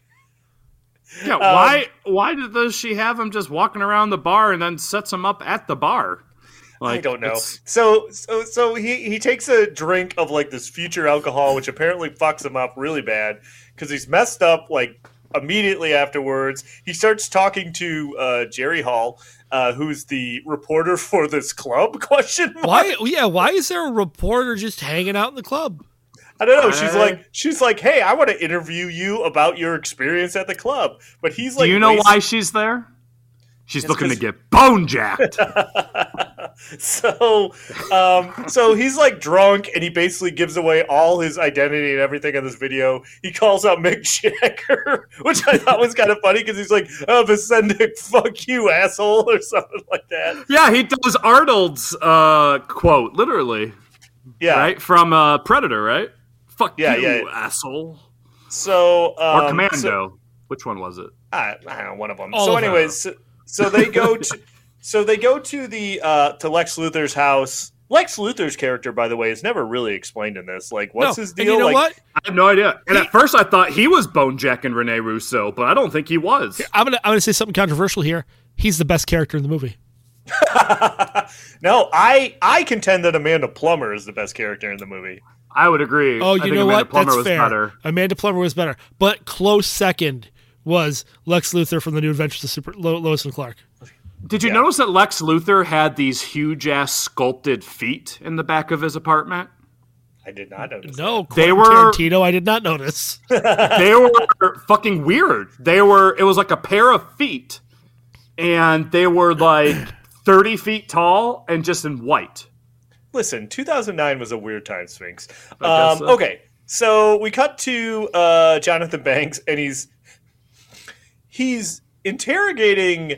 Yeah, Um, why why does she have him just walking around the bar and then sets him up at the bar? I don't know. it's- So so so he he takes a drink of like this future alcohol, which apparently fucks him up really bad because he's messed up like immediately afterwards. He starts talking to uh, Jerry Hall, uh, who's the reporter for this club. Question mark? Why? Yeah, why is there a reporter just hanging out in the club? I don't know. She's I- like she's like, hey, I want to interview you about your experience at the club. But he's like, Do you know waste- why she's there? She's It's looking to get bone jacked. so um so he's like drunk and he basically gives away all his identity and everything in this video he calls out mick jagger which i thought was kind of funny because he's like oh Vacendak, fuck you asshole or something like that yeah, he does Arnold's uh, quote literally, yeah right from uh, Predator, right? Fuck Yeah, you, yeah. asshole. so um, Or Commando. so- Which one was it? I, I don't know one of them. All so, anyways, so, so they go to so they go to the uh, to Lex Luthor's house. Lex Luthor's character, by the way, is never really explained in this. Like, what's no. his And deal? you know like, what? I have no idea. And at first I thought he was bone jacking Rene Russo, but I don't think he was. I'm gonna I'm gonna say something controversial here. He's the best character in the movie. no, I I contend that Amanda Plummer is the best character in the movie. I would agree. Oh, I you think know Amanda what? Plummer That's was fair. better. Amanda Plummer was better, but close second was Lex Luthor from the New Adventures of Super Lo- Lois and Clark. Did you Yeah. notice that Lex Luthor had these huge ass sculpted feet in the back of his apartment? I did not notice. No, They Quentin were- Tarantino. I did not notice. they were fucking weird. They were. It was like a pair of feet, and they were like thirty feet tall and just in white. Listen, 2009 was a weird time, Sphinx. Um, so. Okay, so we cut to uh, Jonathan Banks, and he's he's interrogating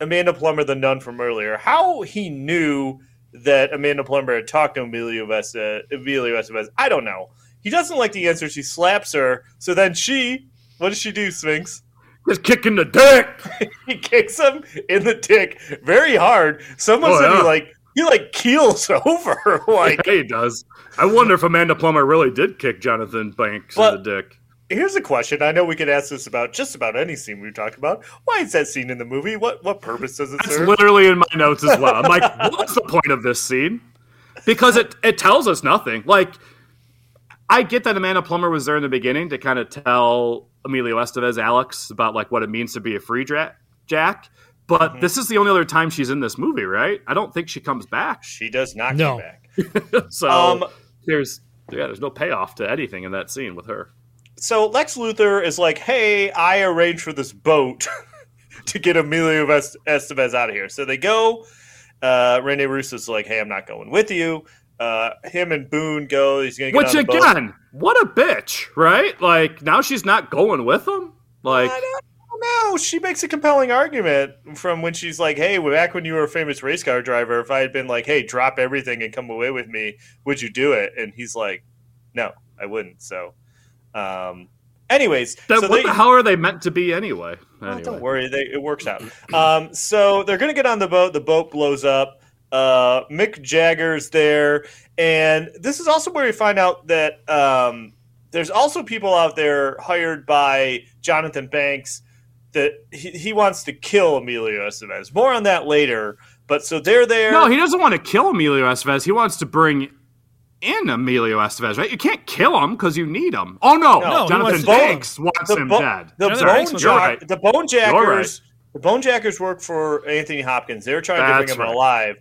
Amanda Plummer, the nun from earlier. How he knew that Amanda Plummer had talked to Emilio Vesta, Emilio Estevez, I don't know. He doesn't like the answer. She slaps her. So then she, what does she do, Sphinx? Just kicking the dick. he kicks him in the dick very hard. Someone Oh, said he like he like keels over. like Yeah, he does. I wonder if Amanda Plummer really did kick Jonathan Banks But- in the dick. Here's a question. I know we could ask this about just about any scene we talk about. Why is that scene in the movie? What what purpose does it That's serve? literally in my notes as well. I'm like, what's the point of this scene? Because it it tells us nothing. Like, I get that Amanda Plummer was there in the beginning to kind of tell Emilio Estevez, Alex, about like what it means to be a free dra- jack. But Mm-hmm. this is the only other time she's in this movie, right? I don't think she comes back. she does not No. come back. So Um, there's yeah, there's no payoff to anything in that scene with her. So Lex Luthor is like, "Hey, I arranged for this boat to get Emilio Est- Estevez out of here." So they go, Uh, Rene Russo's like, "Hey, I'm not going with you." Uh, him and Boone go. He's gonna get Which on the boat. again, what a bitch, right? Like now she's not going with him. Like I don't know. She makes a compelling argument from when she's like, "Hey, back when you were a famous race car driver, if I had been like, hey, drop everything and come away with me, would you do it?" And he's like, "No, I wouldn't." So, um, anyways, that, so what they- the hell are they meant to be anyway? Oh, Anyway. don't worry, they, it works out. Um, so they're gonna get on the boat. The boat blows up. Uh, Mick Jagger's there, and this is also where we find out that um, there's also people out there hired by Jonathan Banks that he, he wants to kill Emilio Estevez. More on that later. But so they're there. No, he doesn't want to kill Emilio Estevez. He wants to bring in Emilio Estevez, right? You can't kill him because you need him. Oh no, No, Jonathan wants to- Banks wants the him bo- dead. The Jonathan bone, Banks You're jack- right. the bone jackers. You're right. The bone jackers work for Anthony Hopkins. They're trying to bring him right. alive.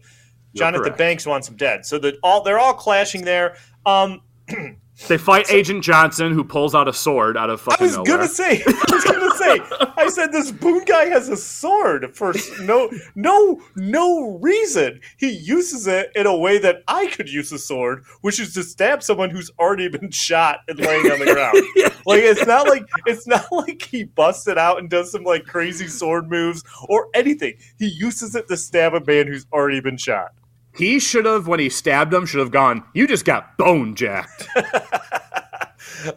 You're Jonathan correct. Banks wants him dead. So that all they're all clashing there. Um, They fight Agent Johnson, who pulls out a sword out of fucking. I was nowhere. gonna say, I was gonna say, I said this Boone guy has a sword for no, no, no reason. He uses it in a way that I could use a sword, which is to stab someone who's already been shot and laying on the ground. Like it's not like it's not like he busts it out and does some like crazy sword moves or anything. He uses it to stab a man who's already been shot. He should have, when he stabbed him, should have gone. You just got bone jacked.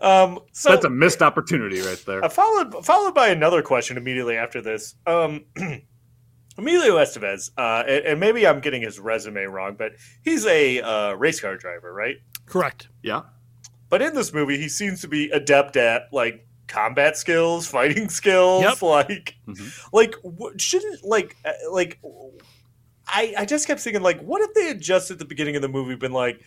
Um, so That's a missed opportunity right there. Uh, followed followed by another question immediately after this. Um, Emilio Estevez, uh, and, and maybe I'm getting his resume wrong, but he's a uh, race car driver, right? Correct. Yeah. But in this movie, he seems to be adept at like combat skills, fighting skills, Yep. like Mhm. like shouldn't like uh, like I I just kept thinking like what if they had just at the beginning of the movie been like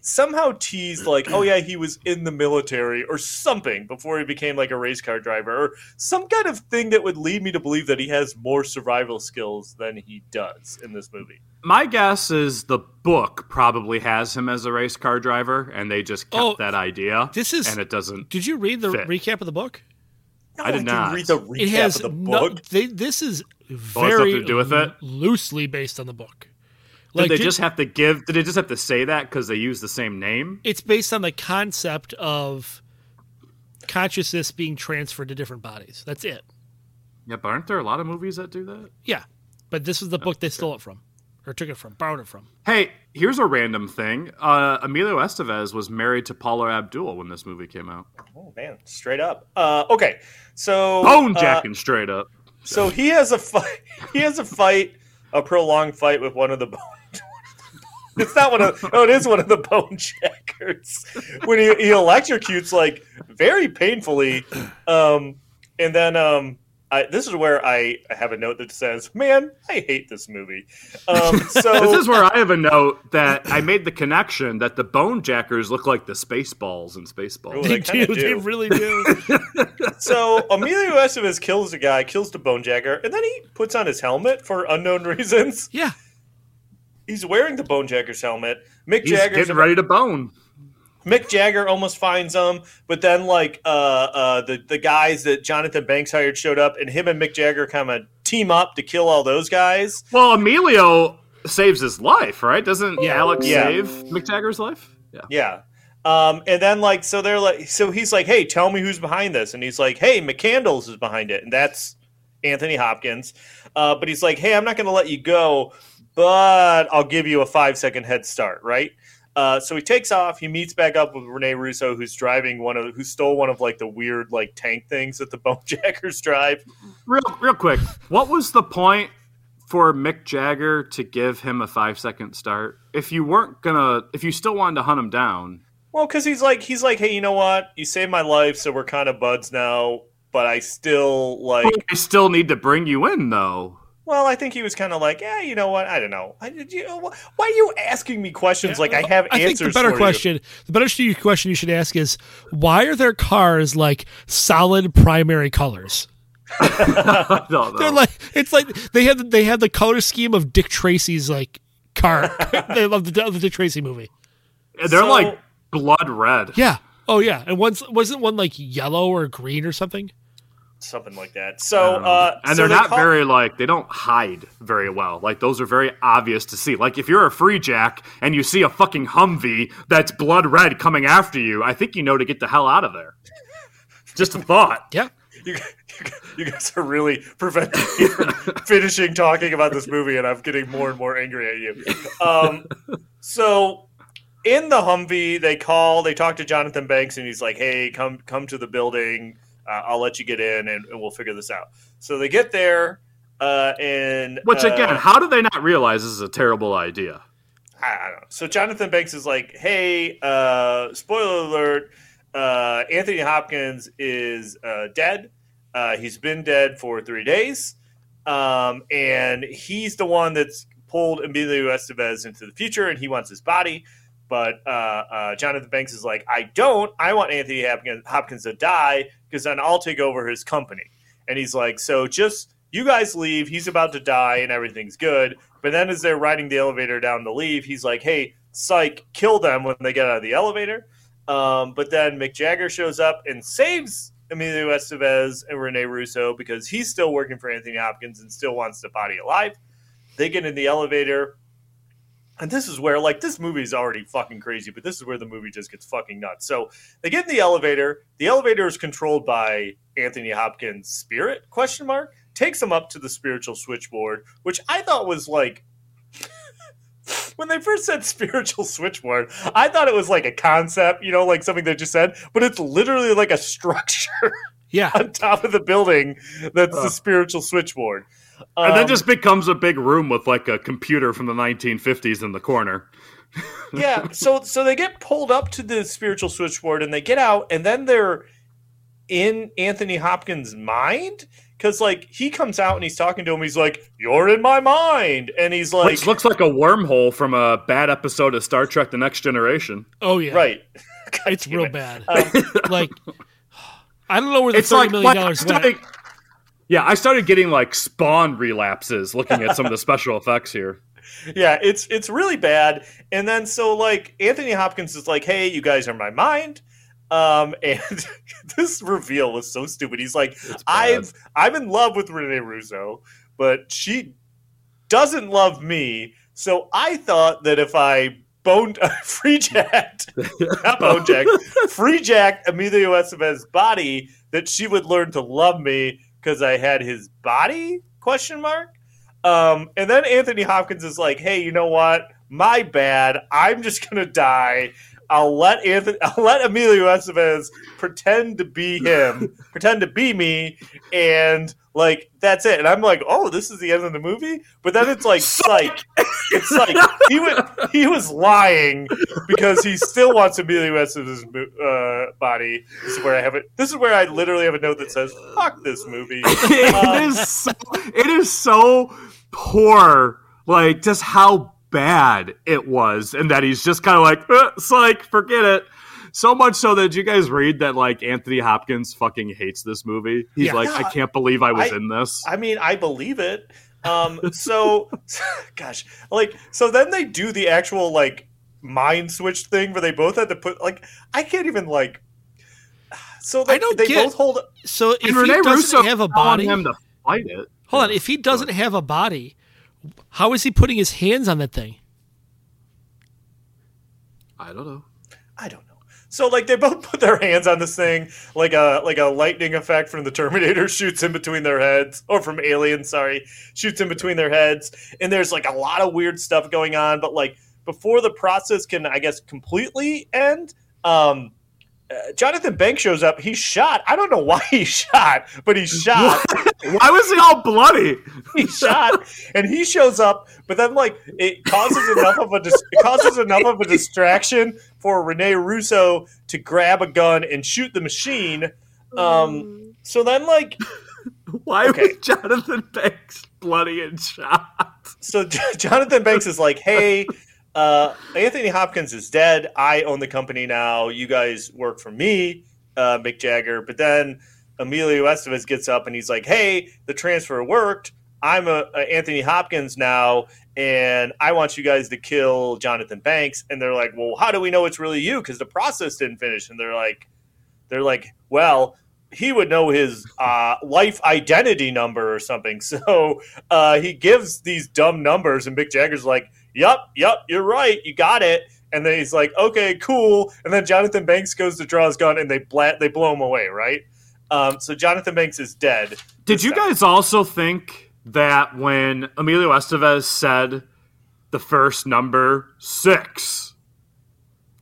somehow teased like oh yeah he was in the military or something before he became like a race car driver or some kind of thing that would lead me to believe that he has more survival skills than he does in this movie. My guess is the book probably has him as a race car driver, and they just kept Oh, that idea. this is- and it doesn't. Did you read the Fit. recap of the book? No, I did can not. read the recap it has of the no. book. They, this is nothing very to do with it? loosely based on the book. Did they ju- just have to give? Did they just have to say that because they use the same name? it's based on the concept of consciousness being transferred to different bodies. That's it. Yeah, but aren't there a lot of movies that do that? Yeah, but this is the book they stole it from, or took it from, borrowed it from. Hey, here's a random thing. Uh, Emilio Estevez was married to Paula Abdul when this movie came out. Oh man, straight up. Uh, okay, so Bone uh, jacking straight up. So he has a fight. He has a fight, a prolonged fight with one of the bone. it's not one of. Oh, it is one of the bone checkers. When he, he electrocutes like very painfully, um, and then um, I, this is where I, I have a note that says, "Man, I hate this movie." Um, so This is where I have a note that I made the connection that the bone jackers look like the Spaceballs in Oh, Spaceballs. they They kinda do. They really do. so Emilio Estevez kills the guy, kills the bone jacker, and then he puts on his helmet for unknown reasons. yeah. He's wearing the bone jacker's helmet. Mick He's Jagger's getting ready to bone. Mick Jagger almost finds them, but then like uh, uh, the the guys that Jonathan Banks hired showed up, and him and Mick Jagger kind of team up to kill all those guys. Well, Emilio saves his life, right? Doesn't Yeah. Alex Yeah. save Mick Jagger's life? Yeah. Yeah. Um, and then like so they're like so he's like, hey, tell me who's behind this, and he's like, hey, McCandless is behind it, and that's Anthony Hopkins. Uh, but he's like, hey, I'm not going to let you go, but I'll give you a five second head start, right? Uh, so he takes off. He meets back up with Rene Russo, who's driving one of who stole one of like the weird like tank things that the Bonejackers drive. Real, real quick. What was the point for Mick Jagger to give him a five second start? If you weren't gonna, if you still wanted to hunt him down, Well, because he's like he's like, hey, you know what? You saved my life, so we're kind of buds now. But I still like. I still need to bring you in, though. Well, I think he was kind of like, yeah, you know what? I don't know. I, did you, uh, why are you asking me questions like I have I think answers? the better for question, the better stu- question you should ask is, why are their cars like solid primary colors? no, no. They're like it's like they had they had the color scheme of Dick Tracy's like car. they love the, the Dick Tracy movie. They're So- like blood red. Yeah. Oh yeah. And once wasn't one like yellow or green or something? Something like that. So, uh, and so they're they not call- very like they don't hide very well. Like those are very obvious to see. Like if you're a free jack and you see a fucking Humvee that's blood red coming after you, I think you know to get the hell out of there. Just a thought. Yeah. You, you guys are really preventing me from finishing talking about this movie, and I'm getting more and more angry at you. Um, so, in the Humvee, they call, they talk to Jonathan Banks, and he's like, "Hey, come come to the building. Uh, I'll let you get in, and, and we'll figure this out." So they get there, uh, and Which uh, again, how do they not realize this is a terrible idea? I don't know. So Jonathan Banks is like, "Hey, uh, spoiler alert: uh, Anthony Hopkins is uh, dead. Uh, he's been dead for three days, um, and he's the one that's pulled Emilio Estevez into the future, and he wants his body." But uh, uh, Jonathan Banks is like, "I don't. I want Anthony Hopkins, to die because then I'll take over his company." And he's like, "So just." You guys leave. He's about to die, and everything's good. But then, as they're riding the elevator down to leave, he's like, "Hey, psych, kill them when they get out of the elevator." Um, but then Mick Jagger shows up and saves Emilio Estevez and Rene Russo because he's still working for Anthony Hopkins and still wants the body alive. They get in the elevator, and this is where, like, this movie is already fucking crazy, but this is where the movie just gets fucking nuts. So they get in the elevator. The elevator is controlled by Anthony Hopkins' spirit? Question mark takes them up to the spiritual switchboard, which I thought was like when they first said spiritual switchboard, I thought it was like a concept, you know, like something they just said, but it's literally like a structure Yeah. on top of the building that's Huh. the spiritual switchboard. And Um, then just becomes a big room with like a computer from the 1950s in the corner. yeah, so so they get pulled up to the spiritual switchboard and they get out and then they're in Anthony Hopkins' mind cuz like he comes out and he's talking to him he's like you're in my mind and he's like Which looks like a wormhole from a bad episode of Star Trek The Next Generation. Oh yeah. right. It's real it. bad. Um, like I don't know where the It's thirty like, million like I dollars went. started, Yeah, I started getting like spawn relapses looking at some of the special effects here. yeah, it's it's really bad. And then so like Anthony Hopkins is like, "Hey, you guys are my mind." Um, and this reveal was so stupid. He's like, "I've I'm in love with Rene Russo, but she doesn't love me. So I thought that if I bone free jacked, not bone jacked, free jacked Emilio Estevez's body, that she would learn to love me because I had his body? Question mark. Um, and then Anthony Hopkins is like, "Hey, you know what? My bad. I'm just gonna die. I'll let Anthony, I'll let Emilio Estevez pretend to be him, pretend to be me, and like that's it." And I'm like, "Oh, this is the end of the movie." But then it's like, psych. It's like he was he was lying because he still wants Emilio Estevez's uh, body. This is where I have it. This is where I literally have a note that says, "Fuck this movie." it is so, it is so poor like just how bad it was and that he's just kind of like uh, psych forget it so much so that you guys read that like anthony hopkins fucking hates this movie he's Yeah. like i can't believe i was I- in this I mean, I believe it. Um, so, gosh, like, so then they do the actual like mind switch thing where they both had to put like I can't even like. So they, I they, don't they get- both hold. So if he doesn't Russo have a body, him to fight it hold on. If he doesn't have a body, how is he putting his hands on that thing? i don't know I don't know. So like they both put their hands on this thing, like a like a lightning effect from the Terminator shoots in between their heads, or from Alien, sorry, shoots in between their heads, and there's like a lot of weird stuff going on. But like before the process can, I guess, completely end, um, uh, Jonathan Banks shows up. He's shot. I don't know why he's shot, but he's shot. why was he all bloody he's shot, and he shows up. But then, like, it causes enough of a dis- it causes enough of a distraction for Rene Russo to grab a gun and shoot the machine. Um, so then, like, why Okay. was jonathan banks bloody and shot so Jonathan Banks is like, "Hey, uh, Anthony Hopkins is dead. I own the company now. You guys work for me, uh, Mick Jagger." But then Emilio Estevez gets up and he's like, "Hey, the transfer worked. I'm a, a Anthony Hopkins now, and I want you guys to kill Jonathan Banks." And they're like, "Well, how do we know it's really you? Because the process didn't finish." And they're like, "They're like, well." he would know his uh, life identity number or something. So uh, he gives these dumb numbers, and Mick Jagger's like, "Yup, yep, you're right, you got it." And then he's like, "Okay, cool." And then Jonathan Banks goes to draw his gun, and they bla- they blow him away, right? Um, so Jonathan Banks is dead. Did you time. guys also think that when Emilio Estevez said the first number six,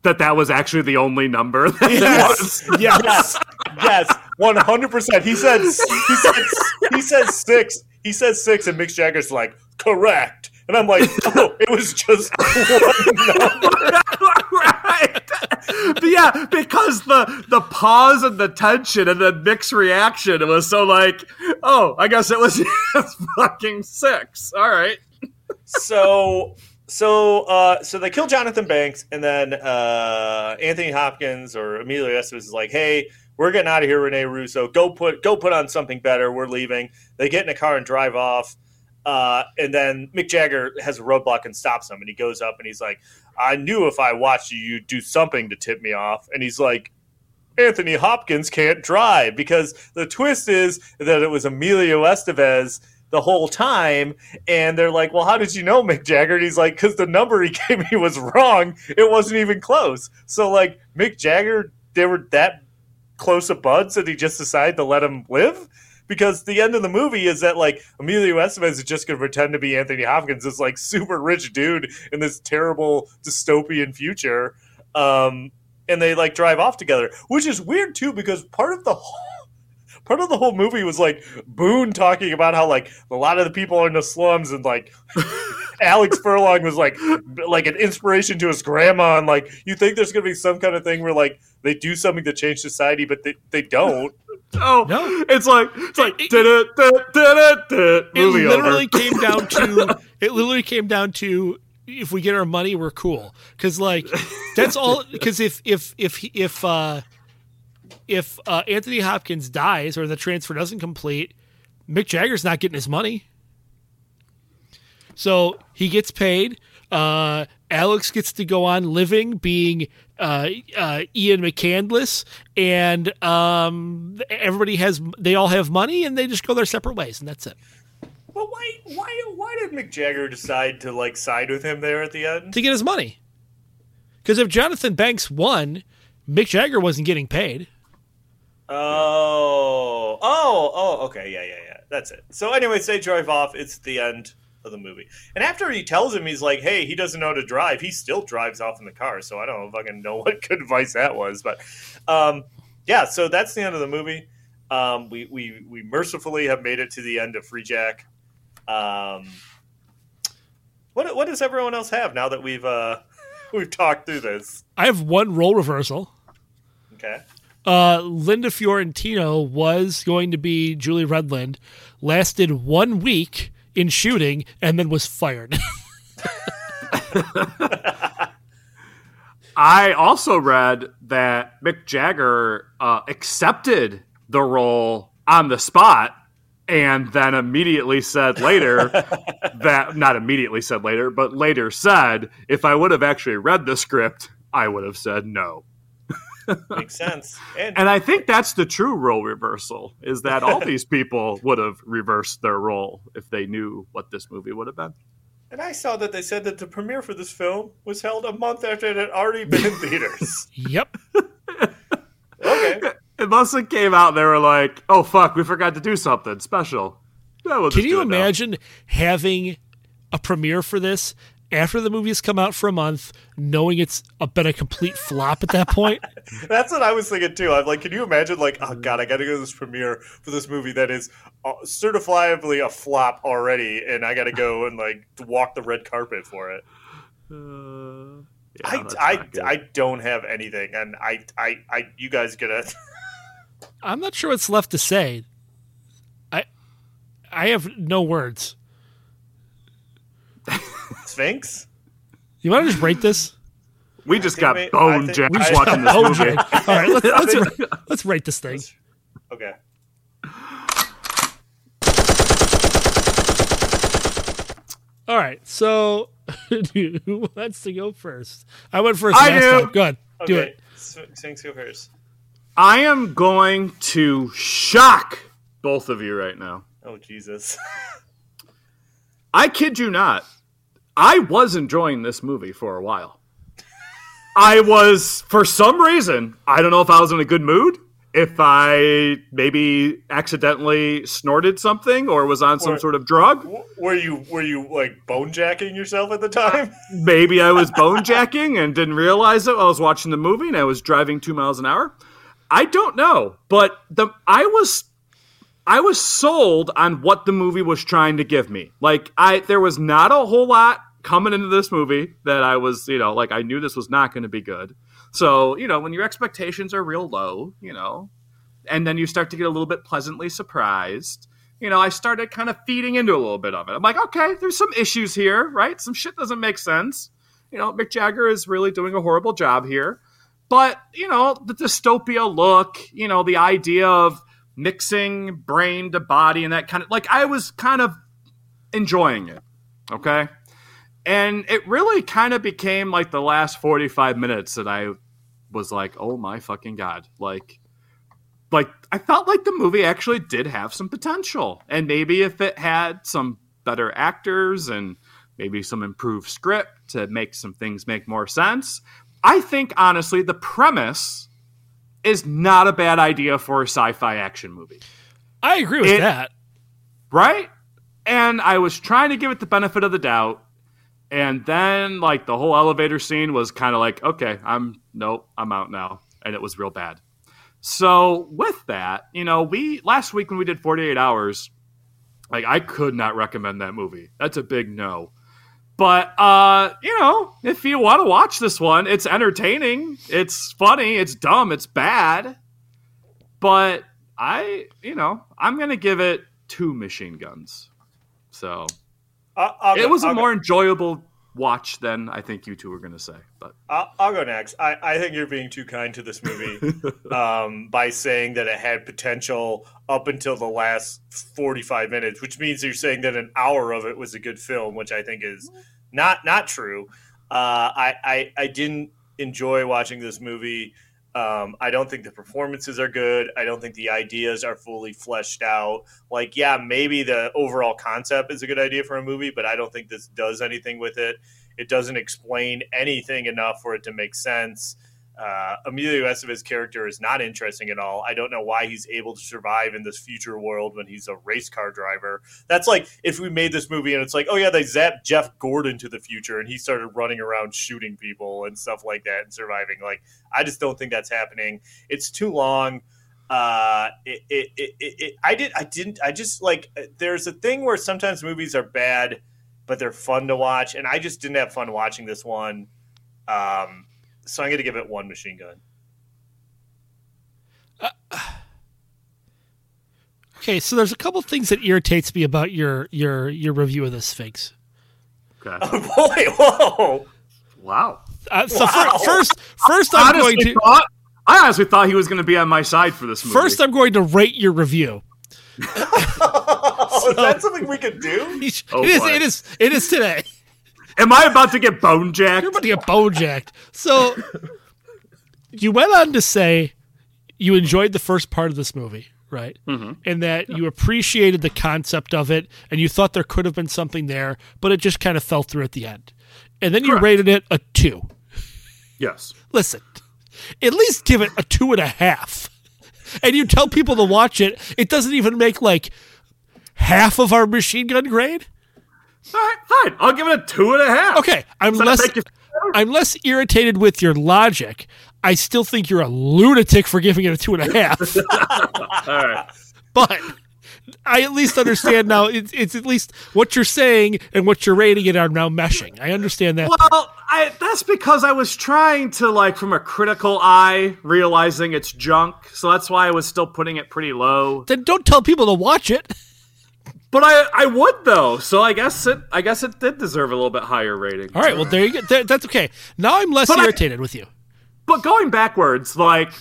that that was actually the only number? Yes. yes. yes, yes, one hundred percent. He said he said he says six. He says six, and Mick Jagger's like correct, and I'm like, oh, it was just right. But yeah, because the the pause and the tension and the mixed reaction, it was so like, oh, I guess it was fucking six. All right. So so uh, so they kill Jonathan Banks, and then uh, Anthony Hopkins or Emilio Estevez is like, hey. We're getting out of here, Rene Russo. Go put go put on something better. We're leaving. They get in a car and drive off. Uh, and then Mick Jagger has a roadblock and stops him. And he goes up and he's like, I knew if I watched you, you'd do something to tip me off. And he's like, Anthony Hopkins can't drive because the twist is that it was Emilio Estevez the whole time. And they're like, Well, how did you know, Mick Jagger? And he's like, Because the number he gave me was wrong. It wasn't even close. So, like, Mick Jagger, they were that close of buds that he just decided to let him live because the end of the movie is that like Emilio Estevez is just going to pretend to be Anthony Hopkins, this like super rich dude in this terrible dystopian future, um, and they like drive off together, which is weird too because part of the whole. Part of the whole movie was like Boone talking about how like a lot of the people are in the slums and like Alex Furlong was like like an inspiration to his grandma and like you think there's gonna be some kind of thing where like they do something to change society but they, they don't. Oh, No. it's like it's like It- did it, It movie literally over. came down to it literally came down to if we get our money, we're cool. Because like that's all. Because if if if if uh, if uh, Anthony Hopkins dies or the transfer doesn't complete, Mick Jagger's not getting his money. So he gets paid. Uh, Alex gets to go on living, being uh, uh, Ian McCandless, and um, everybody has they all have money, and they just go their separate ways, and that's it. But why why why did Mick Jagger decide to like side with him there at the end? to get his money. Because if Jonathan Banks won, Mick Jagger wasn't getting paid. Oh, oh, oh, okay, yeah, yeah, yeah. That's it. So, anyways, they drive off. It's the end of the movie. And after he tells him, he's like, "Hey, he doesn't know how to drive." He still drives off in the car. So I don't know if I can know what good advice that was, but um, yeah. So that's the end of the movie. Um, we we we mercifully have made it to the end of Freejack. Um, what what does everyone else have now that we've uh, we've talked through this? I have one role reversal. Okay. Uh, Linda Fiorentino was going to be Julie Redlund, lasted one week in shooting, and then was fired. I also read that Mick Jagger uh, accepted the role on the spot and then immediately said later that not immediately said later, but later said if I would have actually read the script, I would have said no. Makes sense. And And I think that's the true role reversal is that all these people would have reversed their role if they knew what this movie would have been. And I saw that they said that the premiere for this film was held a month after it had already been in theaters. yep. okay. It must have came out and they were like, "Oh fuck, we forgot to do something special." Yeah, we'll Can you do it now. imagine having a premiere for this after the movie has come out for a month, knowing it's a, been a complete flop at that point? That's what I was thinking too. I'm like, can you imagine, like, oh god, I got to go to this premiere for this movie that is uh, certifiably a flop already, and I got to go and like walk the red carpet for it. Uh, yeah, I, I. I don't have anything, and I, I, I, you guys gonna. I'm not sure what's left to say. I I have no words. Sphinx. You want to just rate this? we just got we- bone think- jacked we just watching this movie. All right, let's let's, ra- let's rate this thing. Okay. All right, so who wants to go first? I went first I last do. time. Go ahead, do it. Sphinx go first. I am going to shock both of you right now. Oh Jesus! I kid you not. I was enjoying this movie for a while. I was, for some reason, I don't know if I was in a good mood, if I maybe accidentally snorted something or was on some Or- sort of drug. Were you were you like bone jacking yourself at the time? Maybe I was bone jacking and didn't realize it. while I was watching the movie and I was driving two miles an hour. I don't know, but the I was I was sold on what the movie was trying to give me. Like I there was not a whole lot coming into this movie that I was, you know, like I knew this was not going to be good. So, you know, when your expectations are real low, you know, and then you start to get a little bit pleasantly surprised, you know, I started kind of feeding into a little bit of it. I'm like, okay, there's some issues here, right? Some shit doesn't make sense. You know, Mick Jagger is really doing a horrible job here. But, you know, the dystopia look, you know, the idea of mixing brain to body and that kind of like I was kind of enjoying it. Okay. And it really kind of became like the last 45 minutes that I was like, oh my fucking God. Like, like I felt like the movie actually did have some potential. And maybe if it had some better actors and maybe some improved script to make some things make more sense, I think honestly the premise is not a bad idea for a sci-fi action movie. I agree with It- that. Right? And I was trying to give it the benefit of the doubt. And then like the whole elevator scene was kind of like, okay, I'm nope, I'm out now. And it was real bad. So with that, you know, we last week when we did 48 hours, like I could not recommend that movie. That's a big no. But uh, you know, if you want to watch this one, it's entertaining, it's funny, it's dumb, it's bad. But I, you know, I'm gonna give it two machine guns. So I'll, I'll it go- was a I'll go- more enjoyable watch than I think you two were gonna say. But I'll, I'll go next. I, I think you're being too kind to this movie um, by saying that it had potential up until the last 45 minutes, which means you're saying that an hour of it was a good film, which I think is not not true. Uh, I, I I didn't enjoy watching this movie. Um, I don't think the performances are good. I don't think the ideas are fully fleshed out. Like, yeah, maybe the overall concept is a good idea for a movie, but I don't think this does anything with it. It doesn't explain anything enough for it to make sense. Uh, Emilio Estevez's character is not interesting at all. I don't know why he's able to survive in this future world when he's a race car driver. That's like if we made this movie and it's like, oh yeah, they zapped Jeff Gordon to the future and he started running around shooting people and stuff like that and surviving. Like, I just don't think that's happening. It's too long. Uh, it, it, it, it, I did, I didn't, I just like. There's a thing where sometimes movies are bad, but they're fun to watch, and I just didn't have fun watching this one. Um, so I'm going to give it one machine gun. Okay, so there's a couple things that irritates me about your your your review of the Sphinx. okay. Oh boy, whoa! wow. Uh, so fir- Wow. first, first I'm going honestly to thought, I honestly thought he was going to be on my side for this movie. first I'm going to rate your review. Oh, is that something we could do? Oh, it is. boy. It is. It is today. Am I about to get bone jacked? You're about to get bone jacked. So you went on to say you enjoyed the first part of this movie, right? Mm-hmm. And that you appreciated the concept of it, and you thought there could have been something there, but it just kind of fell through at the end. And then you Correct. rated it a two. Yes. Listen, at least give it a two and a half. And you tell people to watch it, it doesn't even make like half of our machine gun grade. All right, fine. I'll give it a two and a half. Okay, I'm Does less you? I'm less irritated with your logic. I still think you're a lunatic for giving it a two and a half. All right. but I at least understand now. It's, it's at least what you're saying and what you're rating it are now meshing. I understand that. Well, I, that's because I was trying to like from a critical eye, realizing it's junk. So that's why I was still putting it pretty low. then don't tell people to watch it. But I, I would though. So I guess it, I guess it did deserve a little bit higher rating. All right, well there you go. That- that's okay. Now I'm less But I- irritated with you. But going backwards, like,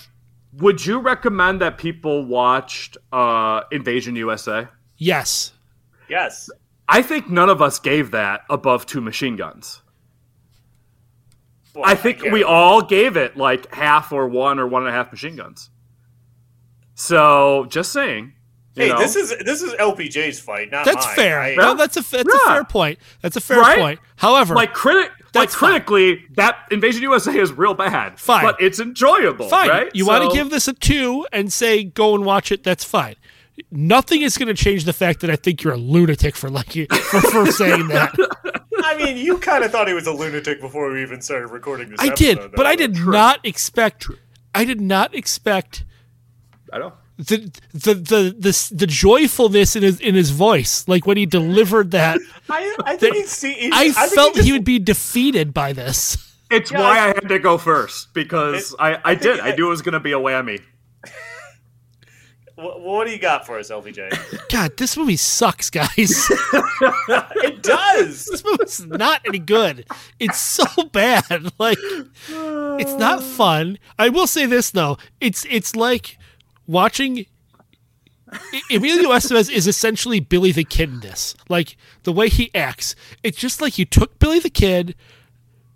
would you recommend that people watched uh, Invasion USA? Yes. Yes. I think none of us gave that above two machine guns. Well, I think can't- we all gave it like half or one or one and a half machine guns. So just saying. You Hey, know. this is this is LPJ's fight, not That's mine. fair. I- No, that's a that's a fair point. That's a fair Right? point. However, like critic. Like That's fine. critically, that Invasion USA is real bad. Fine. but it's enjoyable. fine. right? You want to give this a two and say go and watch it. That's fine. Nothing is going to change the fact that I think you're a lunatic for like for, for saying that. I mean, you kind of thought he was a lunatic before we even started recording this. I episode, did, though. but I did not expect. I did not expect I know. The the the the, the joyfulness in his in his voice, like when he delivered that. I, I think he's. See, he's I, think felt just- he would be defeated by this. It's Yeah, why I- I, had to go first because It- I, I, think did. I- I knew it was going to be a whammy. What, what do you got for us, LPJ? God, this movie sucks, guys. it does. this movie's not any good. It's so bad. Like it's not fun. I will say this though. It's it's like watching Emilio Estevez is essentially Billy the Kid in this. Like the way he acts. It's just like you took Billy the Kid,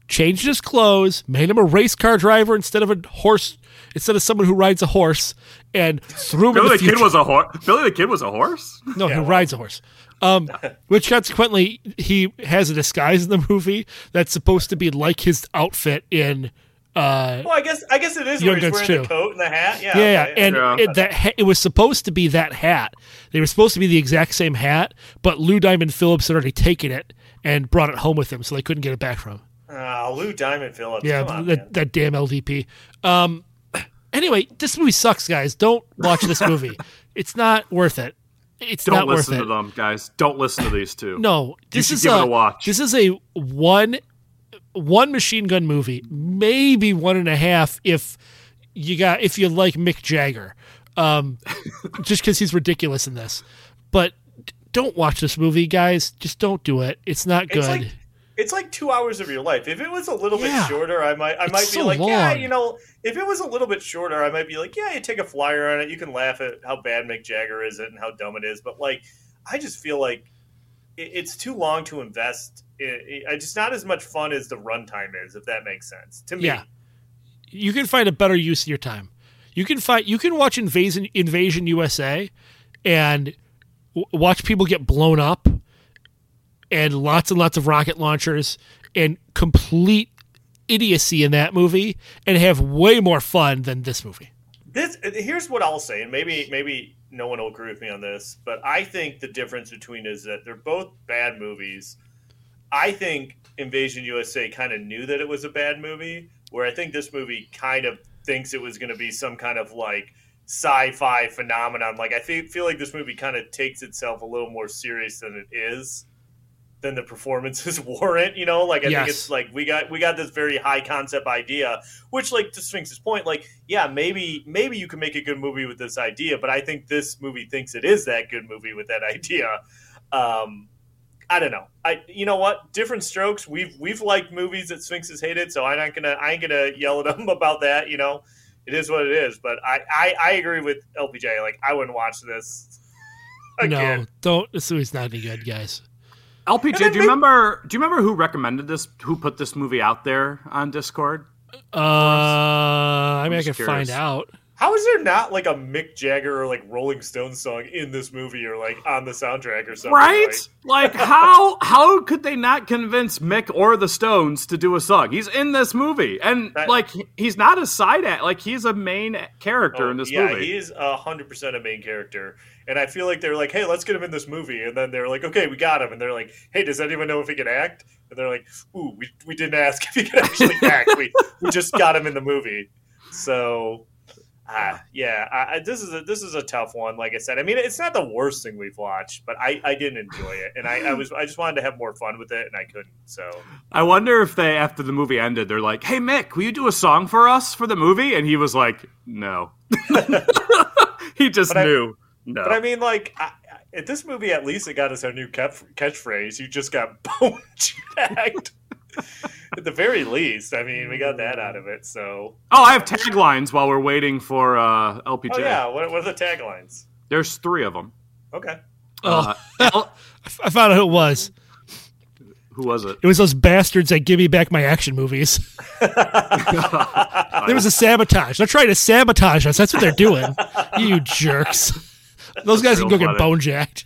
changed his clothes, made him a race car driver instead of a horse instead of someone who rides a horse and threw him Billy in the the, Kid was a horse. Billy the Kid was a horse. No, he rides a horse. Um, which consequently, he has a disguise in the movie that's supposed to be like his outfit in. Uh, Well, I guess I guess it is Young where he's Guns wearing too. the coat and the hat. Yeah, yeah, yeah, okay. and Yeah. It, that ha- it was supposed to be that hat. They were supposed to be the exact same hat, but Lou Diamond Phillips had already taken it and brought it home with him, so they couldn't get it back from him. Ah, Lou Diamond Phillips. Yeah, come on, that, man. that damn LDP. Um, anyway, this movie sucks, guys. Don't watch this movie. it's not worth it. It's Don't not worth listen it. to them, guys. Don't listen to these two. No, this should is give a, it a watch. This is a one one machine gun movie, maybe one and a half if you got if you like Mick Jagger, um, just because he's ridiculous in this. But don't watch this movie, guys. Just don't do it. It's not good. It's like it's like two hours of your life. If it was a little Yeah. bit shorter, I might I It's might be so like, yeah, you know, if it was a little bit shorter, I might be like, yeah, you take a flyer on it. You can laugh at how bad Mick Jagger is it and how dumb it is. But like, I just feel like it's too long to invest. It, it, it's not as much fun as the runtime is, if that makes sense to me. yeah, you can find a better use of your time. You can find you can watch Invasion Invasion USA and w- watch people get blown up and lots and lots of rocket launchers and complete idiocy in that movie and have way more fun than this movie. This here's what I'll say, and maybe maybe no one will agree with me on this, but I think the difference between is that they're both bad movies. I think Invasion USA kind of knew that it was a bad movie, where I think this movie kind of thinks it was going to be some kind of like sci-fi phenomenon. Like I feel, feel like this movie kind of takes itself a little more serious than it is than the performances warrant. You know, like I Yes. think it's like we got we got this very high concept idea, which like to Sphinx's point, like yeah, maybe maybe you can make a good movie with this idea, but I think this movie thinks it is that good movie with that idea. Um, I don't know. I you know what? Different strokes. We've we've liked movies that Sphinx has hated, so I'm not gonna I ain't gonna yell at them about that. You know, it is what it is. But I I, I agree with LPJ. Like I wouldn't watch this again. No, don't. This movie's not any good, guys. LPJ, do you may- remember? Do you remember who recommended this? Who put this movie out there on Discord? Uh, I mean, I just can find out. How is there not like a Mick Jagger or like Rolling Stones song in this movie or like on the soundtrack or something? Right? Like, Like how how could they not convince Mick or the Stones to do a song? He's in this movie, and That- like he's not a side act. Like he's a main character Oh, in this yeah, movie. Yeah, he is hundred percent a main character, and I feel like they're like, "Hey, let's get him in this movie," and then they're like, "Okay, we got him," and they're like, "Hey, does anyone know if he can act?" And they're like, "Ooh, we, we didn't ask if he could actually act. We we just got him in the movie." So, ah, yeah, I, I, this is a this is a tough one. Like I said, I mean, it's not the worst thing we've watched, but I, I didn't enjoy it, and I, I was I just wanted to have more fun with it, and I couldn't. So, I wonder if they after the movie ended, they're like, "Hey Mick, will you do a song for us for the movie?" And he was like, "No." he just But I- knew. no. But I mean, like, I, I- at this movie, at least it got us our new catchphrase. You just got bone jacked. At the very least, I mean, we got that out of it. So, oh, I have taglines while we're waiting for uh, LPJ. oh yeah, what, what are the taglines? There's three of them. Okay, Oh, Uh, L- I found out who it was. Who was it? It was those bastards that give me back my action movies. there was a sabotage. They're trying to sabotage us. That's what they're doing. You jerks. Those guys can go real get bone jacked.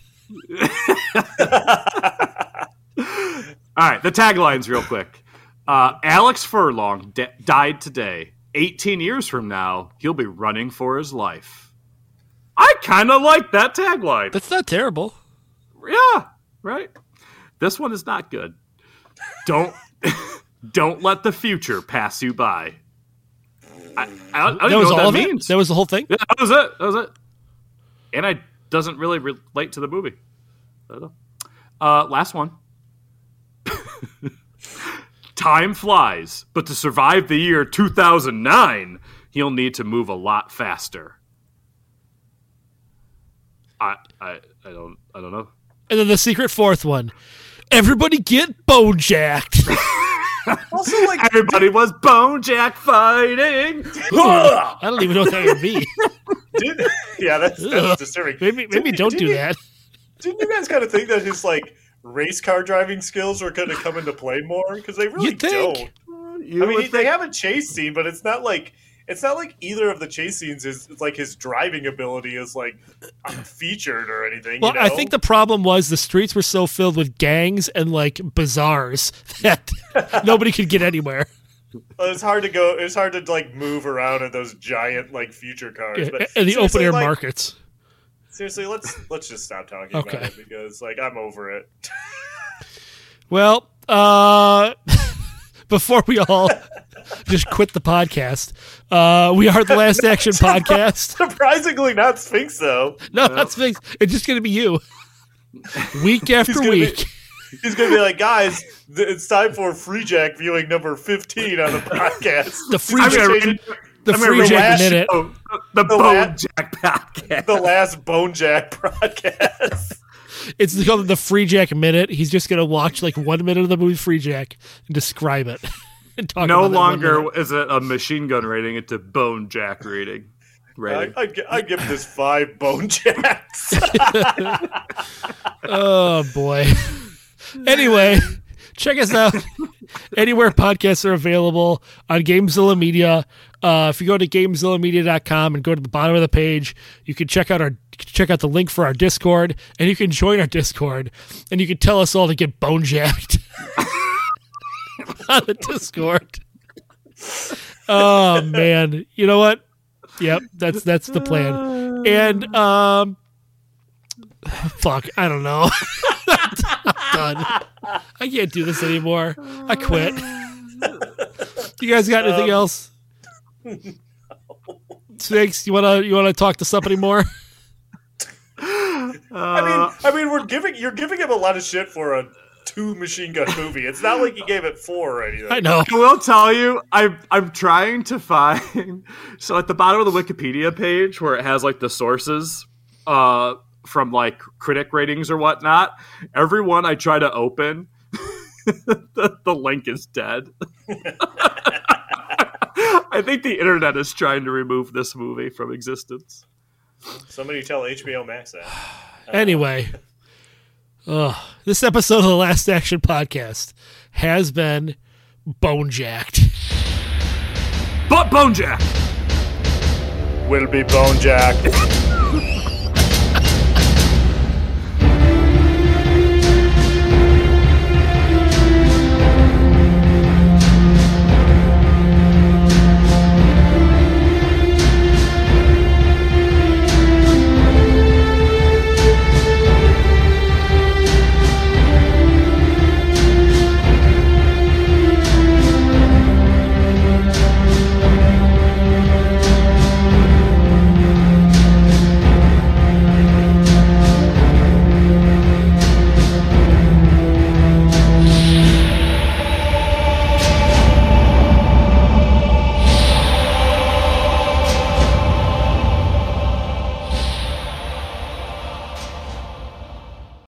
All right, the taglines, real quick. Uh, Alex Furlong d- died today. 18 years from now, he'll be running for his life. I kind of like that tagline. That's not terrible. Yeah, right. This one is not good. Don't don't let the future pass you by. I, I, don't- I That was know what all that of means. it. That was the whole thing. Yeah, that was it. That was it. And I doesn't really relate to the movie. I don't know. Uh, last one. Time flies, but to survive the year 2009, he'll need to move a lot faster. I I I don't I don't know. And then the secret fourth one. Everybody get bone jacked. Also, like, Everybody was bone Bonejack fighting. I don't even know what that would be. did, yeah, that's, that's disturbing. Maybe maybe Didn't- don't didn't do you- that. Didn't you guys kind of think that his like race car driving skills are going to come into play more? Because they really think. don't. Uh, you I mean, would they have a chase scene, but it's not like it's not like either of the chase scenes is like his driving ability is like featured or anything. Well, you know? I think the problem was the streets were so filled with gangs and like bazaars that nobody could get anywhere. it's hard to go. It's hard to like move around in those giant like future cars. But in the open air like, markets. Seriously, let's let's just stop talking Okay. about it because like I'm over it. Well, uh, before we all just quit the podcast, uh, we are the Last Action Podcast. Surprisingly, not Sphinx though. No, not fixed. It's just going to be you. Week after gonna be- week. He's gonna be like, guys, th- it's time for Freejack viewing number fifteen on the podcast. The Freejack- gonna change it- the I'm Freejack Minute. Oh, the, The la- Bonejack podcast. the last Bone Jack podcast. It's called the Freejack Minute. He's just going to watch like one minute of the movie Freejack and describe it. and talk No about longer is it a machine gun rating; it's a Bonejack rating. I, Rating. I'd, I'd give this five Bone Jacks. Oh boy. anyway, check us out anywhere podcasts are available on Gamezilla Media. Uh, if you go to gamezillamedia.com and go to the bottom of the page, you can check out our check out the link for our Discord, and you can join our Discord, and you can tell us all to get bone jacked on the Discord. Oh man, you know what? Yep, that's that's the plan. And um, fuck, I don't know. I'm done. I can't do this anymore. I quit. You guys got anything else? Snakes, you wanna you wanna talk to somebody more? I mean, I mean, we're giving you're giving him a lot of shit for a two machine gun movie. It's not like you gave it four or anything. I know. I will tell you, I'm I'm trying to find. So at the bottom of the Wikipedia page, where it has like the sources, uh, from like critic ratings or whatnot, every one I try to open, the, the link is dead. I think the internet is trying to remove this movie from existence. Somebody tell HBO Max that. Anyway, ugh, this episode of the Last Action Podcast has been bone jacked. But Bonejack. Will be Bone Jack.